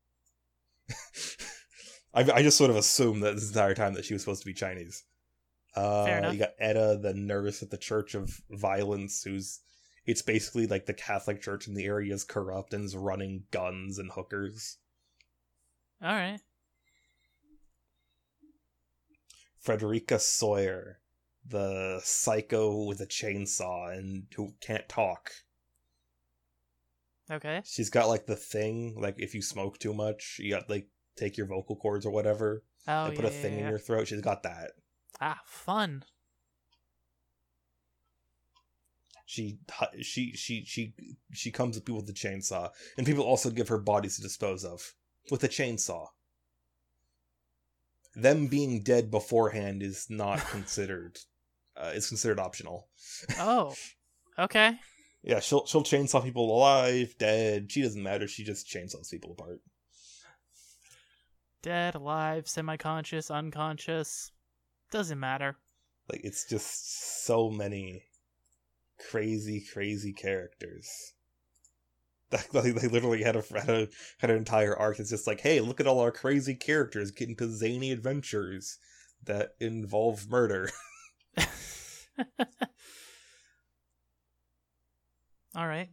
I, I just sort of assumed that this entire time that she was supposed to be Chinese. Uh, you got Eda, the nurse at the Church of Violence, who's it's basically like the Catholic Church in the area is corrupt and is running guns and hookers. All right. Frederica Sawyer, the psycho with a chainsaw and who can't talk. Okay. She's got like the thing, like if you smoke too much, you got like take your vocal cords or whatever Oh, and yeah, put a thing yeah. in your throat. She's got that. Ah, fun. She she she she she comes at people with a chainsaw, and people also give her bodies to dispose of with a chainsaw. Them being dead beforehand is not considered. Uh, it's considered optional. Oh, okay. Yeah, she'll she'll chainsaw people alive, dead. She doesn't matter. She just chainsaws people apart. Dead, alive, semi-conscious, unconscious. Doesn't matter. Like it's just so many crazy, crazy characters. Like they they literally had a had a had an entire arc It's just like, hey, look at all our crazy characters get into zany adventures that involve murder. All right.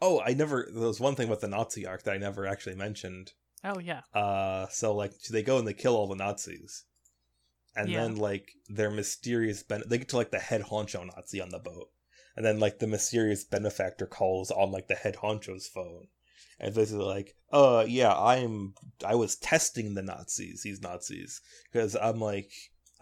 Oh, I never. There was one thing with the Nazi arc that I never actually mentioned. Oh yeah. Uh, so like they go and they kill all the Nazis, and Yeah. then like their mysterious ben they get to like the head honcho Nazi on the boat, and then like the mysterious benefactor calls on like the head honcho's phone, and basically like, uh, yeah, I'm I was testing the Nazis, these Nazis, because I'm like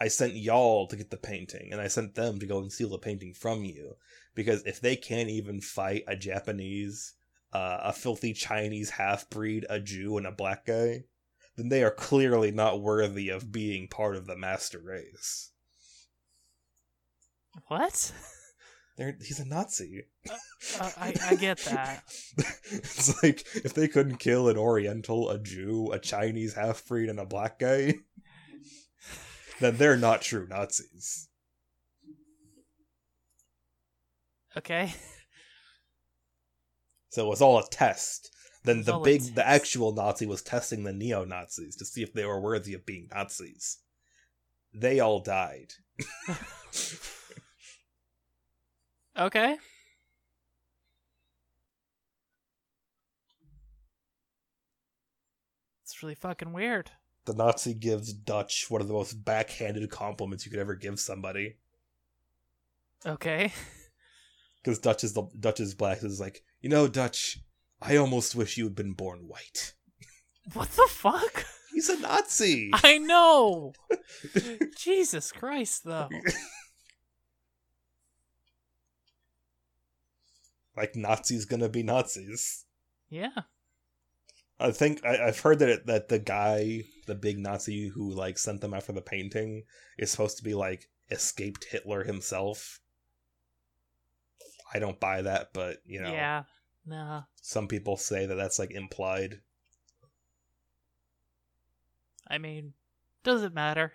I sent y'all to get the painting, and I sent them to go and steal the painting from you, because if they can't even fight a Japanese. Uh, a filthy Chinese half breed, a Jew, and a black guy then they are clearly not worthy of being part of the master race. What? They're, he's a Nazi. Uh, I I get that. it's like if they couldn't kill an Oriental, a Jew, a Chinese half breed, and a black guy, then they're not true Nazis. Okay. So it was all a test. Then the big, test. the actual Nazi was testing the neo Nazis to see if they were worthy of being Nazis. They all died. Okay. It's really fucking weird. The Nazi gives Dutch one of the most backhanded compliments you could ever give somebody. Okay. because Dutch is the Dutch is black. Is like, you know, Dutch. I almost wish you had been born white. What the fuck? He's a Nazi. I know. Jesus Christ, though. like Nazis gonna be Nazis. Yeah. I think I, I've heard that it, that the guy, the big Nazi who like sent them for the painting, is supposed to be like escaped Hitler himself. I don't buy that, but you know, Yeah. No. some people say that that's like implied. I mean, doesn't matter.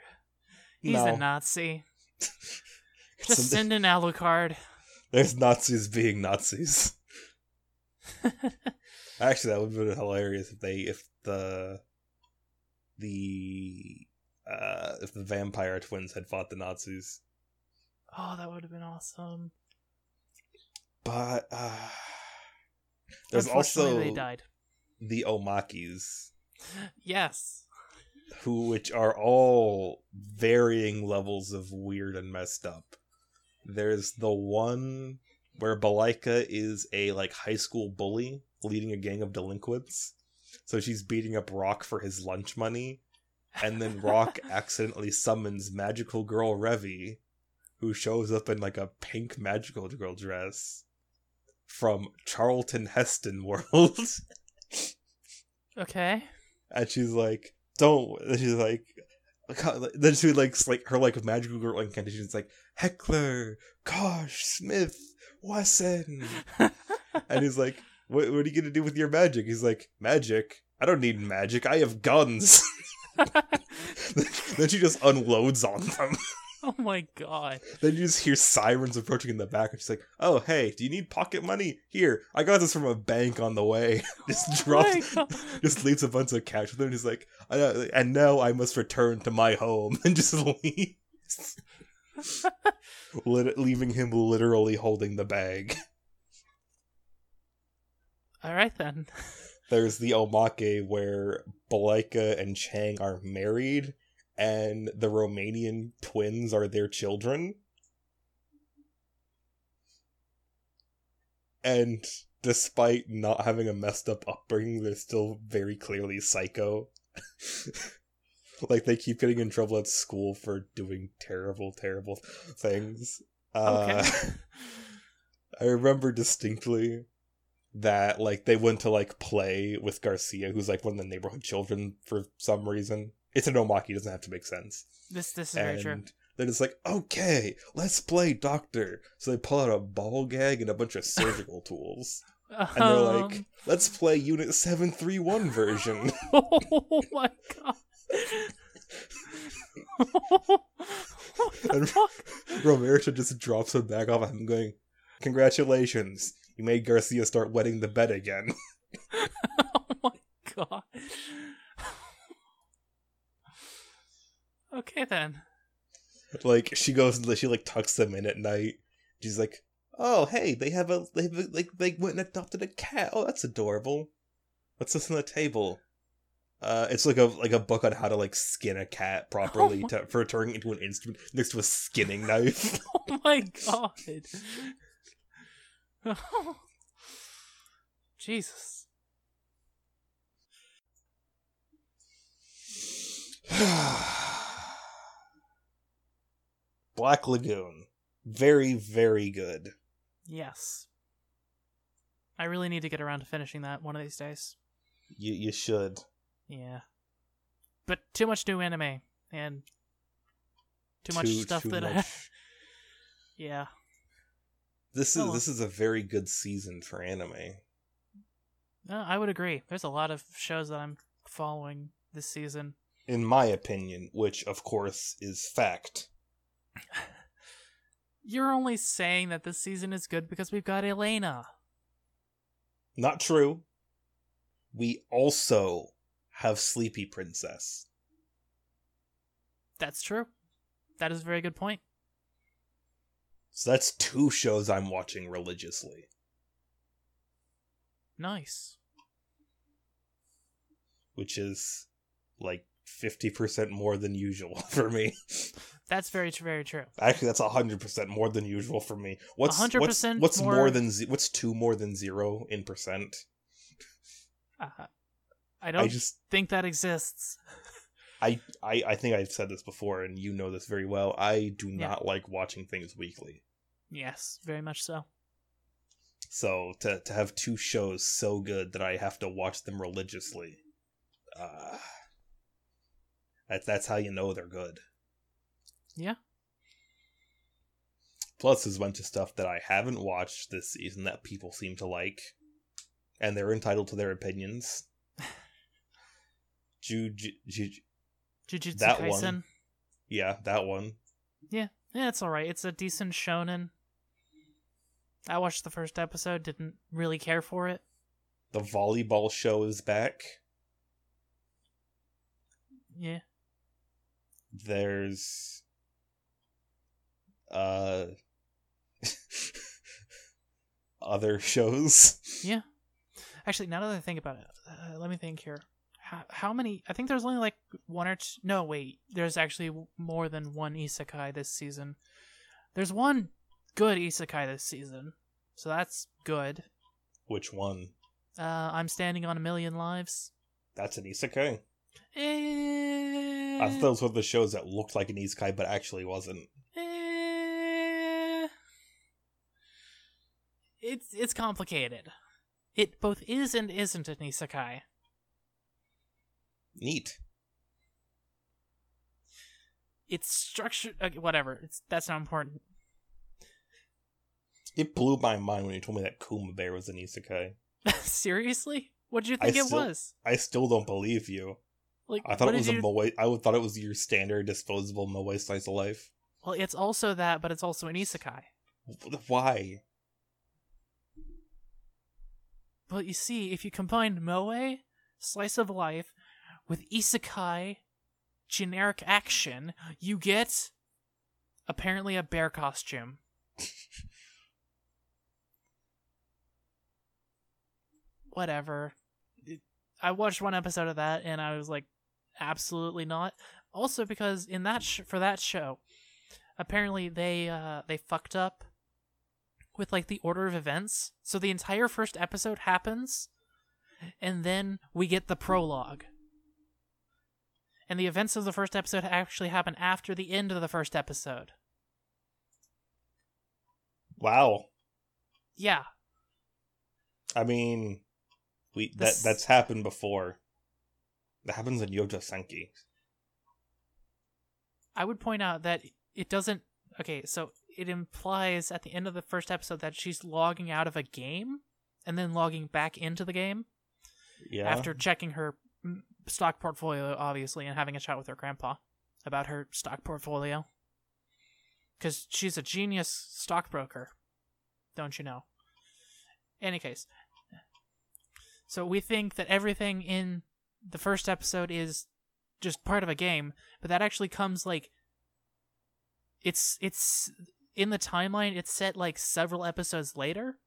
He's no, a Nazi. Just send an Alucard. there's Nazis being Nazis. Actually, that would have been hilarious if they if the the uh if the vampire twins had fought the Nazis. Oh, that would have been awesome. But uh there's also they died. the Omakes, Yes. who which are all varying levels of weird and messed up. There's the one where Balika is a like high school bully leading a gang of delinquents. So she's beating up Rock for his lunch money, and then Rock accidentally summons magical girl Revy, who shows up in like a pink magical girl dress from Charlton Heston world. Okay. and she's like, "Don't." And she's like, then she like like her like magical girl incantation is like Heckler, Koch, Smith, Wesson, and he's like, what, "What are you gonna do with your magic?" He's like, "Magic? I don't need magic. I have guns." then she just unloads on them. oh my god. then you just hear sirens approaching in the back, and she's like, "Oh, hey, do you need pocket money? Here, I got this from a bank on the way." just oh drops Oh just leaves a bunch of cash with him. And he's like, I know, and now I must return to my home, and just leaves, Lit- leaving him literally holding the bag. All right then. There's the Omake where Balika and Chang are married, and the Romanian twins are their children. And despite not having a messed up upbringing, they're still very clearly psycho. like they keep getting in trouble at school for doing terrible, terrible things. Uh, Okay. I remember distinctly that like they went to like play with Garcia, who's like one of the neighborhood children for some reason. It's an Omake, doesn't have to make sense. This this is very true. And then it's like, okay, let's play doctor. So they pull out a ball gag and a bunch of surgical tools. And they're like, Um, let's play Unit 731 version. oh my god. And-? Roberta just drops him back off of him going, Congratulations, you made Garcia start wetting the bed again. oh my god. okay then. like she goes and she like tucks them in at night. She's like, "Oh, hey, they have a they have a, like they went and adopted a cat. Oh, that's adorable. What's this on the table? Uh, it's like a like a book on how to like skin a cat properly Oh to, for turning into an instrument next to a skinning knife. Oh my god. Jesus. Black Lagoon, very very good. Yes. I really need to get around to finishing that one of these days. You you should. Yeah. But too much new anime and too, much stuff too that I. Yeah. This is Oh, well. this is a very good season for anime. No, I would agree. There's a lot of shows that I'm following this season. in my opinion, which of course is fact. You're only saying that this season is good because we've got Elaina. Not true. We also have Sleepy Princess. That's true. That is a very good point. So that's two shows I'm watching religiously. Nice. which is like 50% more than usual for me. That's very very true. Actually, that's 100% more than usual for me. What's 100% what's, what's more, more- than ze- what's 2 more than 0 in percent? Uh, I don't I just think that exists. I, I I think I've said this before and you know this very well. I do Yeah. not like watching things weekly. Yes, very much so. So to to have two shows so good that I have to watch them religiously, uh, that that's how you know they're good. Yeah. Plus, there's a bunch of stuff that I haven't watched this season that people seem to like, and they're entitled to their opinions. Ju, ju, ju, Jujutsu That Kaisen. one. yeah, that one. Yeah, yeah, it's all right. It's a decent shonen. I watched the first episode, didn't really care for it. The volleyball show is back. Yeah. There's uh other shows. Yeah. Actually, now that I think about it, uh, let me think here. How, how many? I think there's only like one or two. No, wait. There's actually more than one isekai this season. There's one good isekai this season, so that's good. Which one? Uh, I'm standing on a million lives. That's an isekai. Eh, I thought those were the shows that looked like an isekai but actually wasn't. eh, it's it's complicated. It both is and isn't an isekai. Neat. It's structured. Okay, whatever. It's that's not important. It blew my mind when you told me that Kuma Bear was an isekai. Seriously? What did you I think it still- was? I still don't believe you. Like I thought it was did a you... Moe. I would- thought it was your standard disposable Moe slice of life. Well, it's also that, but it's also an isekai. Why? Well, you see, if you combine moe, slice of life, with isekai, generic action, you get apparently a bear costume. Whatever. I watched one episode of that and I was like, absolutely not. Also, because in that sh- for that show, apparently they uh, they fucked up with like the order of events. So the entire first episode happens, and then we get the prologue. And the events of the first episode actually happen after the end of the first episode. Wow. Yeah, I mean, we This- that that's happened before. That happens in Yojo Senki. I would point out that it doesn't. Okay, so it implies at the end of the first episode that she's logging out of a game and then logging back into the game Yeah. after checking her mm, stock portfolio, obviously, and having a chat with her grandpa about her stock portfolio. Because she's a genius stockbroker, don't you know? Any case, so we think that everything in the first episode is just part of a game, but that actually comes like it's it's in the timeline. It's set like several episodes later.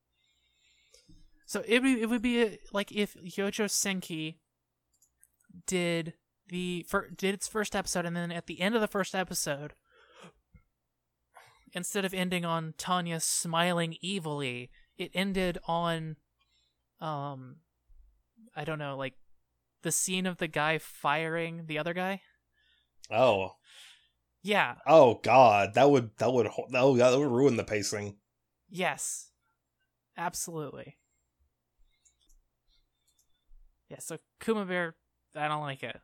So it would it would be uh, like if Yojo Senki did the fir- did its first episode, and then at the end of the first episode, instead of ending on Tanya smiling evilly, it ended on, um, I don't know, like the scene of the guy firing the other guy. oh. Yeah. Oh God, that would that would that would, that would ruin the pacing. Yes. Absolutely. Yeah, so Kuma Bear, I don't like it.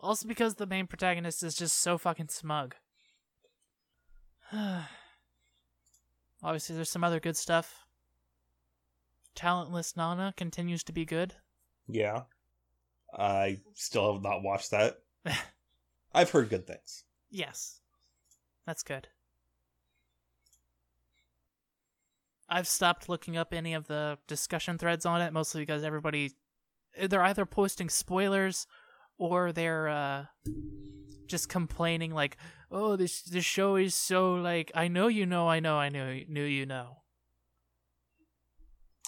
Also because the main protagonist is just so fucking smug. Obviously, there's some other good stuff. Talentless Nana continues to be good. Yeah. I still have not watched that. I've heard good things. Yes. That's good. I've stopped looking up any of the discussion threads on it, mostly because everybody they're either posting spoilers or they're uh just complaining like, "Oh, this this show is so like I know you know, I know, I know, knew you know."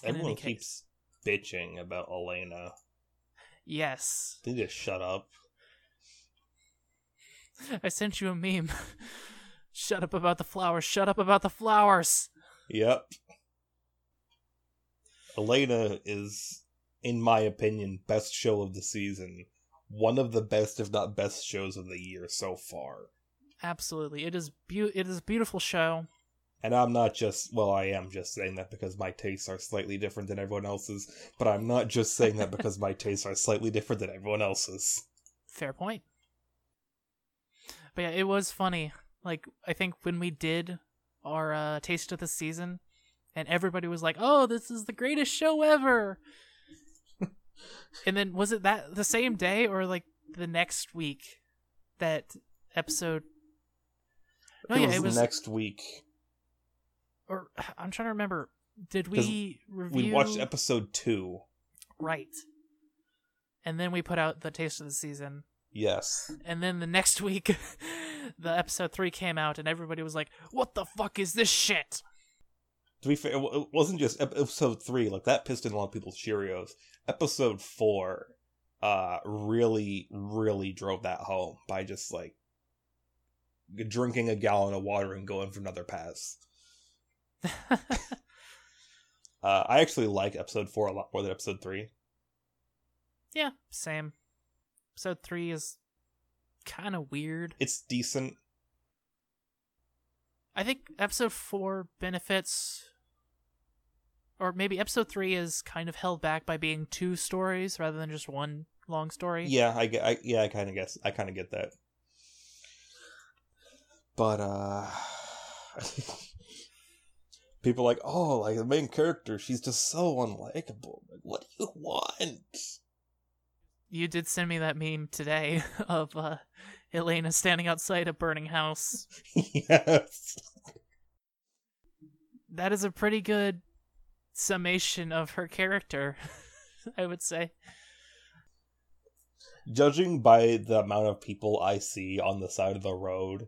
In Everyone keeps bitching about Elaina. Yes. They just shut up. I sent you a meme. Shut up about the flowers. Shut up about the flowers. Yep. Elaina is, in my opinion, best show of the season. One of the best, if not best, shows of the year so far. Absolutely. It is beau- it is a beautiful show. And I'm not just, well, I am just saying that because my tastes are slightly different than everyone else's, but I'm not just saying that because my tastes are slightly different than everyone else's. Fair point. But yeah, it was funny. Like I think when we did our uh, taste of the season, and everybody was like, "Oh, this is the greatest show ever." and then was it that the same day or like the next week that episode? No, it yeah, was it was. next week. Or I'm trying to remember. Did we review? We watched episode two. right, and then we put out the taste of the season, Yes. and then the next week, the episode three came out, and everybody was like, "What the fuck is this shit?" To be fair, it wasn't just episode three. Like that pissed in a lot of people's Cheerios. Episode four, uh, really, really drove that home by just like drinking a gallon of water and going for another pass. Uh, I actually like episode four a lot more than episode three. yeah, same. Episode three is kind of weird. It's decent. I think episode four benefits, or maybe episode three is kind of held back by being two stories rather than just one long story. Yeah, I get. I, yeah, I kind of guess. I kind of get that. But uh, people are like, oh, like the main character, she's just so unlikable. Like, what do you want? You did send me that meme today of uh, Elaina standing outside a burning house. yes. That is a pretty good summation of her character, I would say. Judging by the amount of people I see on the side of the road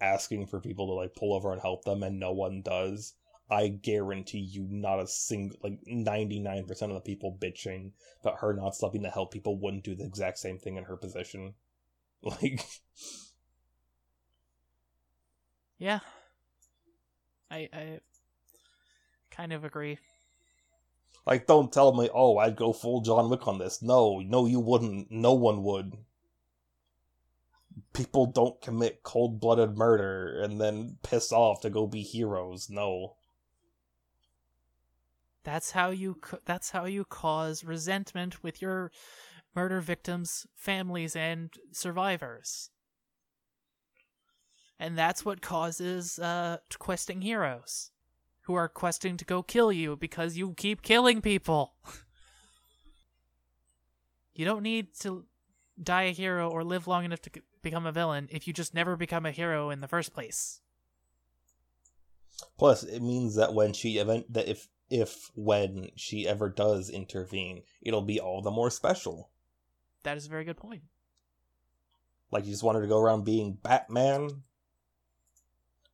asking for people to like pull over and help them, and no one does. I guarantee you, not a single, like 99% of the people bitching about her not stopping to help people wouldn't do the exact same thing in her position. Like, Yeah. I I kind of agree. like, don't tell me, oh, I'd go full John Wick on this. No, no, you wouldn't. No one would. People don't commit cold blooded murder and then piss off to go be heroes. No. That's how you that's how you cause resentment with your murder victims, families and survivors. And that's what causes uh questing heroes who are questing to go kill you because you keep killing people. you don't need to die a hero or live long enough to become a villain if you just never become a hero in the first place. Plus, it means that when she event that if if when she ever does intervene, it'll be all the more special. That is a very good point. Like you just want her to go around being Batman,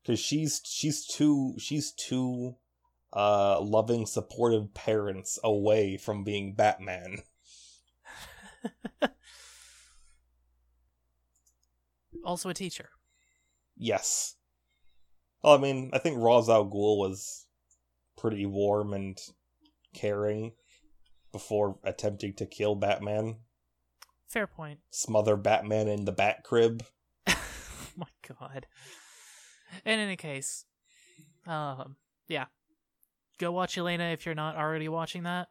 because she's she's too she's too uh loving, supportive parents away from being Batman. Also a teacher. Yes. Well, I mean, I think Ra's al Ghul was pretty warm and caring before attempting to kill Batman, Fair point. smother Batman in the Bat crib. oh my god. In any case, um, yeah, go watch Elaina if you're not already watching that,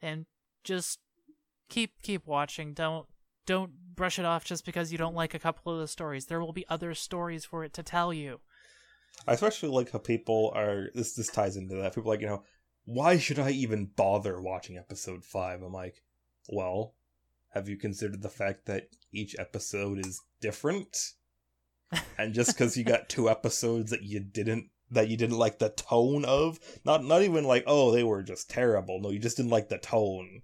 and just keep keep watching. Don't don't brush it off just because you don't like a couple of the stories. There will be other stories for it to tell you. I especially like how people are. This this ties into that. People are like you know, why should I even bother watching episode five? I'm like, well, have you considered the fact that each episode is different? and just because you got two episodes that you didn't that you didn't like the tone of, not not even like oh they were just terrible. No, you just didn't like the tone.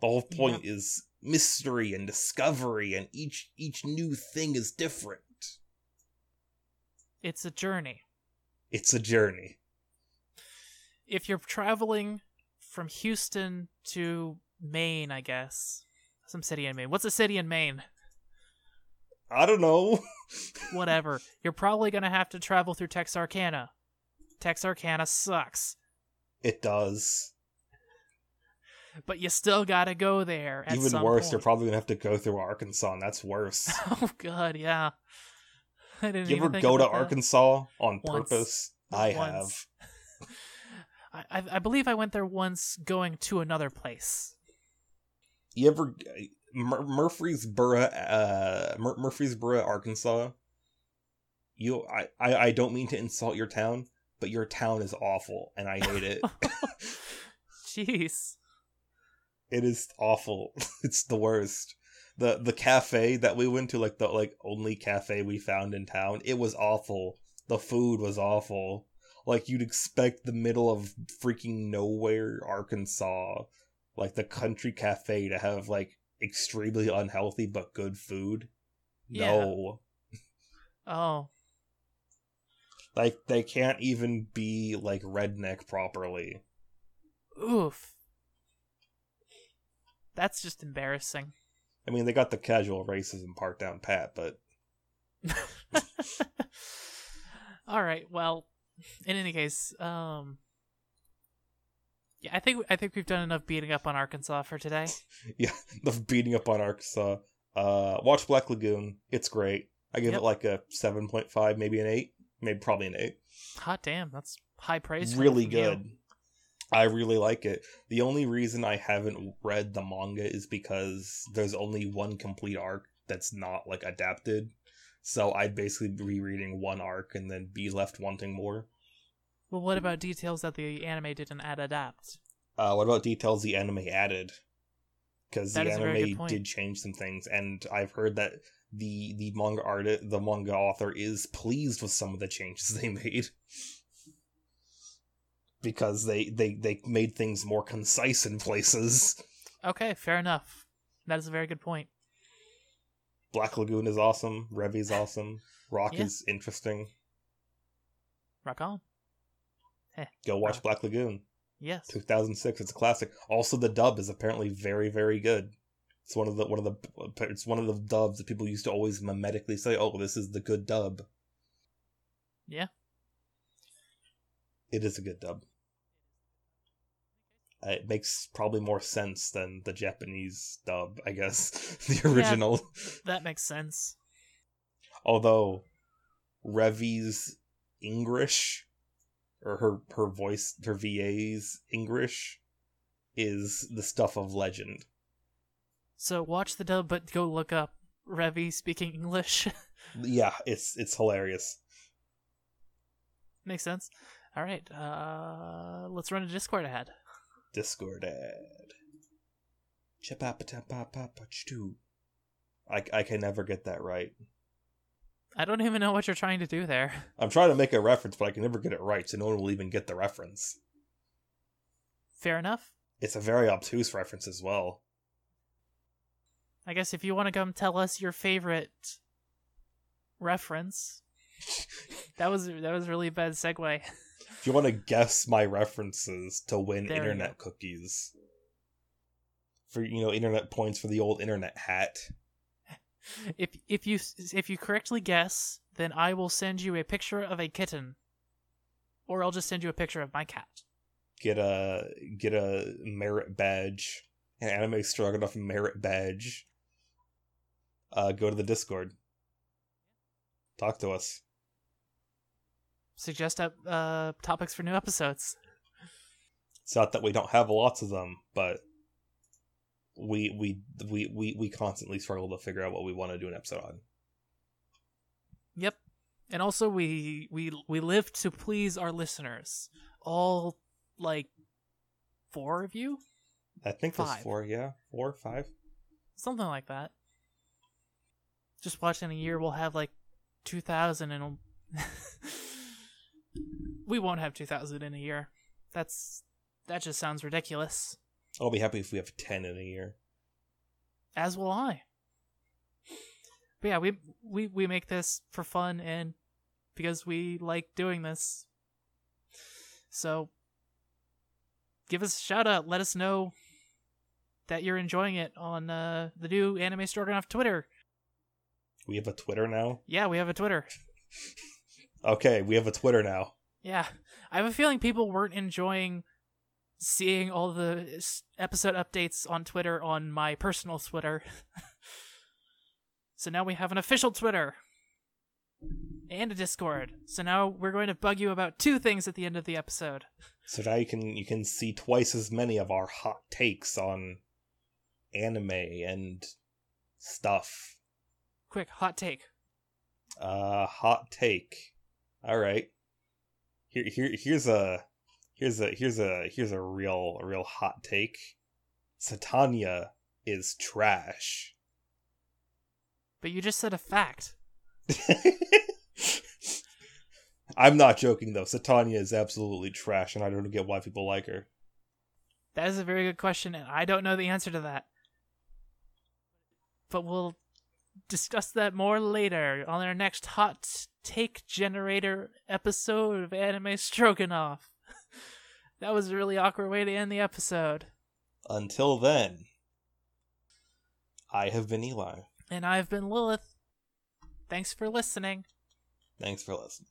The whole point is mystery and discovery, and each each new thing is different. It's a journey. It's a journey. If you're traveling from Houston to Maine, I guess some city in Maine. What's a city in Maine? I don't know. whatever. You're probably gonna have to travel through Texarkana. Texarkana sucks, It does. but you still gotta go there. At Even worse, point. you're probably gonna have to go through Arkansas, and that's worse. Oh god, yeah. I didn't you ever go to that. Arkansas on Once. purpose? I Once. have. I, I I believe I went there once, going to another place. You ever Mur- Murfreesboro, uh, Mur- Murfreesboro, Arkansas? You, I, I, I don't mean to insult your town, but your town is awful, and I hate it. Jeez. it is awful. it's the worst. The The cafe that we went to, like the like only cafe we found in town, it was awful. The food was awful. like you'd expect the middle of freaking nowhere Arkansas, like the country cafe to have like extremely unhealthy but good food. Yeah. No. Oh, Like they can't even be like redneck properly. oof. That's just embarrassing. I mean, they got the casual racism part down pat, but All right. Well, in any case, um, yeah, I think I think we've done enough beating up on Arkansas for today. yeah, the beating up on Arkansas. Uh, watch Black Lagoon. It's great. I give Yep. it like a seven point five, maybe an eight, maybe probably an eight. Hot damn, that's high praise. really good. you. I really like it. The only reason I haven't read the manga is because there's only one complete arc that's not like adapted. So I'd basically be reading one arc and then be left wanting more. Well, what about details that the anime didn't add adapt? Uh, what about details the anime added? Because the That is a very good anime did change some things, and I've heard that the the manga artist, the manga author, is pleased with some of the changes they made because they they they made things more concise in places. Okay, fair enough. That is a very good point. Black Lagoon is awesome. Revy's awesome. Rock Yeah. is interesting. Rock on. Go watch Rock. Black Lagoon. Yes. 2006. It's a classic. Also, the dub is apparently very, very good. It's one of the one of the it's one of the dubs that people used to always mimetically say, "Oh, this is the good dub." Yeah. It is a good dub. Uh, It makes probably more sense than the Japanese dub, I guess. the original. That makes sense. Although Revy's English or her her voice her VA's English is the stuff of legend. So watch the dub, but go look up Revy speaking English. Yeah, it's it's hilarious. makes sense. All right. Uh, let's run a Discord ahead. Discord ad. I I can never get that right. I don't even know what you're trying to do there. I'm trying to make a reference, but I can never get it right, so no one will even get the reference. Fair enough. It's a very obtuse reference as well. I guess if you want to come tell us your favorite reference, that was that was a really bad segue. You want to guess my references to win There internet cookies, for you know internet points for the old internet hat, if if you if you correctly guess, then I will send you a picture of a kitten, or I'll just send you a picture of my cat. get a get a merit badge, an anime strong enough merit badge. Uh, go to the Discord. Talk to us. Suggest up uh, topics for new episodes. It's not that we don't have lots of them, but we we we we, we constantly struggle to figure out what we want to do an episode on. Yep. And also we we we live to please our listeners. All like four of you? I think there's four, yeah, four, five. Something like that. Just watch in a year we'll have like 2000 and we won't have 2000 in a year. That's that just sounds ridiculous. I'll be happy if we have ten in a year. As will I. But yeah, we we we make this for fun and because we like doing this. So give us a shout out. Let us know that you're enjoying it on uh, the new Anime Stroganoff Twitter. We have a Twitter now. Yeah, we have a Twitter. Okay, we have a Twitter now. Yeah, I have a feeling people weren't enjoying seeing all the episode updates on Twitter on my personal Twitter. so now we have an official Twitter and a Discord. So now we're going to bug you about two things at the end of the episode. So now you can you can see twice as many of our hot takes on anime and stuff. Quick, hot take. Uh hot take. All right. Here here here's a here's a here's a here's a real a real hot take. Satania is trash. But you just said a fact. I'm not joking though. Satania is absolutely trash, and I don't get why people like her. That is a very good question, and I don't know the answer to that. But we'll discuss that more later on our next hot take generator episode of Anime Stroganoff. that was a really awkward way to end the episode. Until then, I have been Eli. And I've been Lilith. Thanks for listening. Thanks for listening.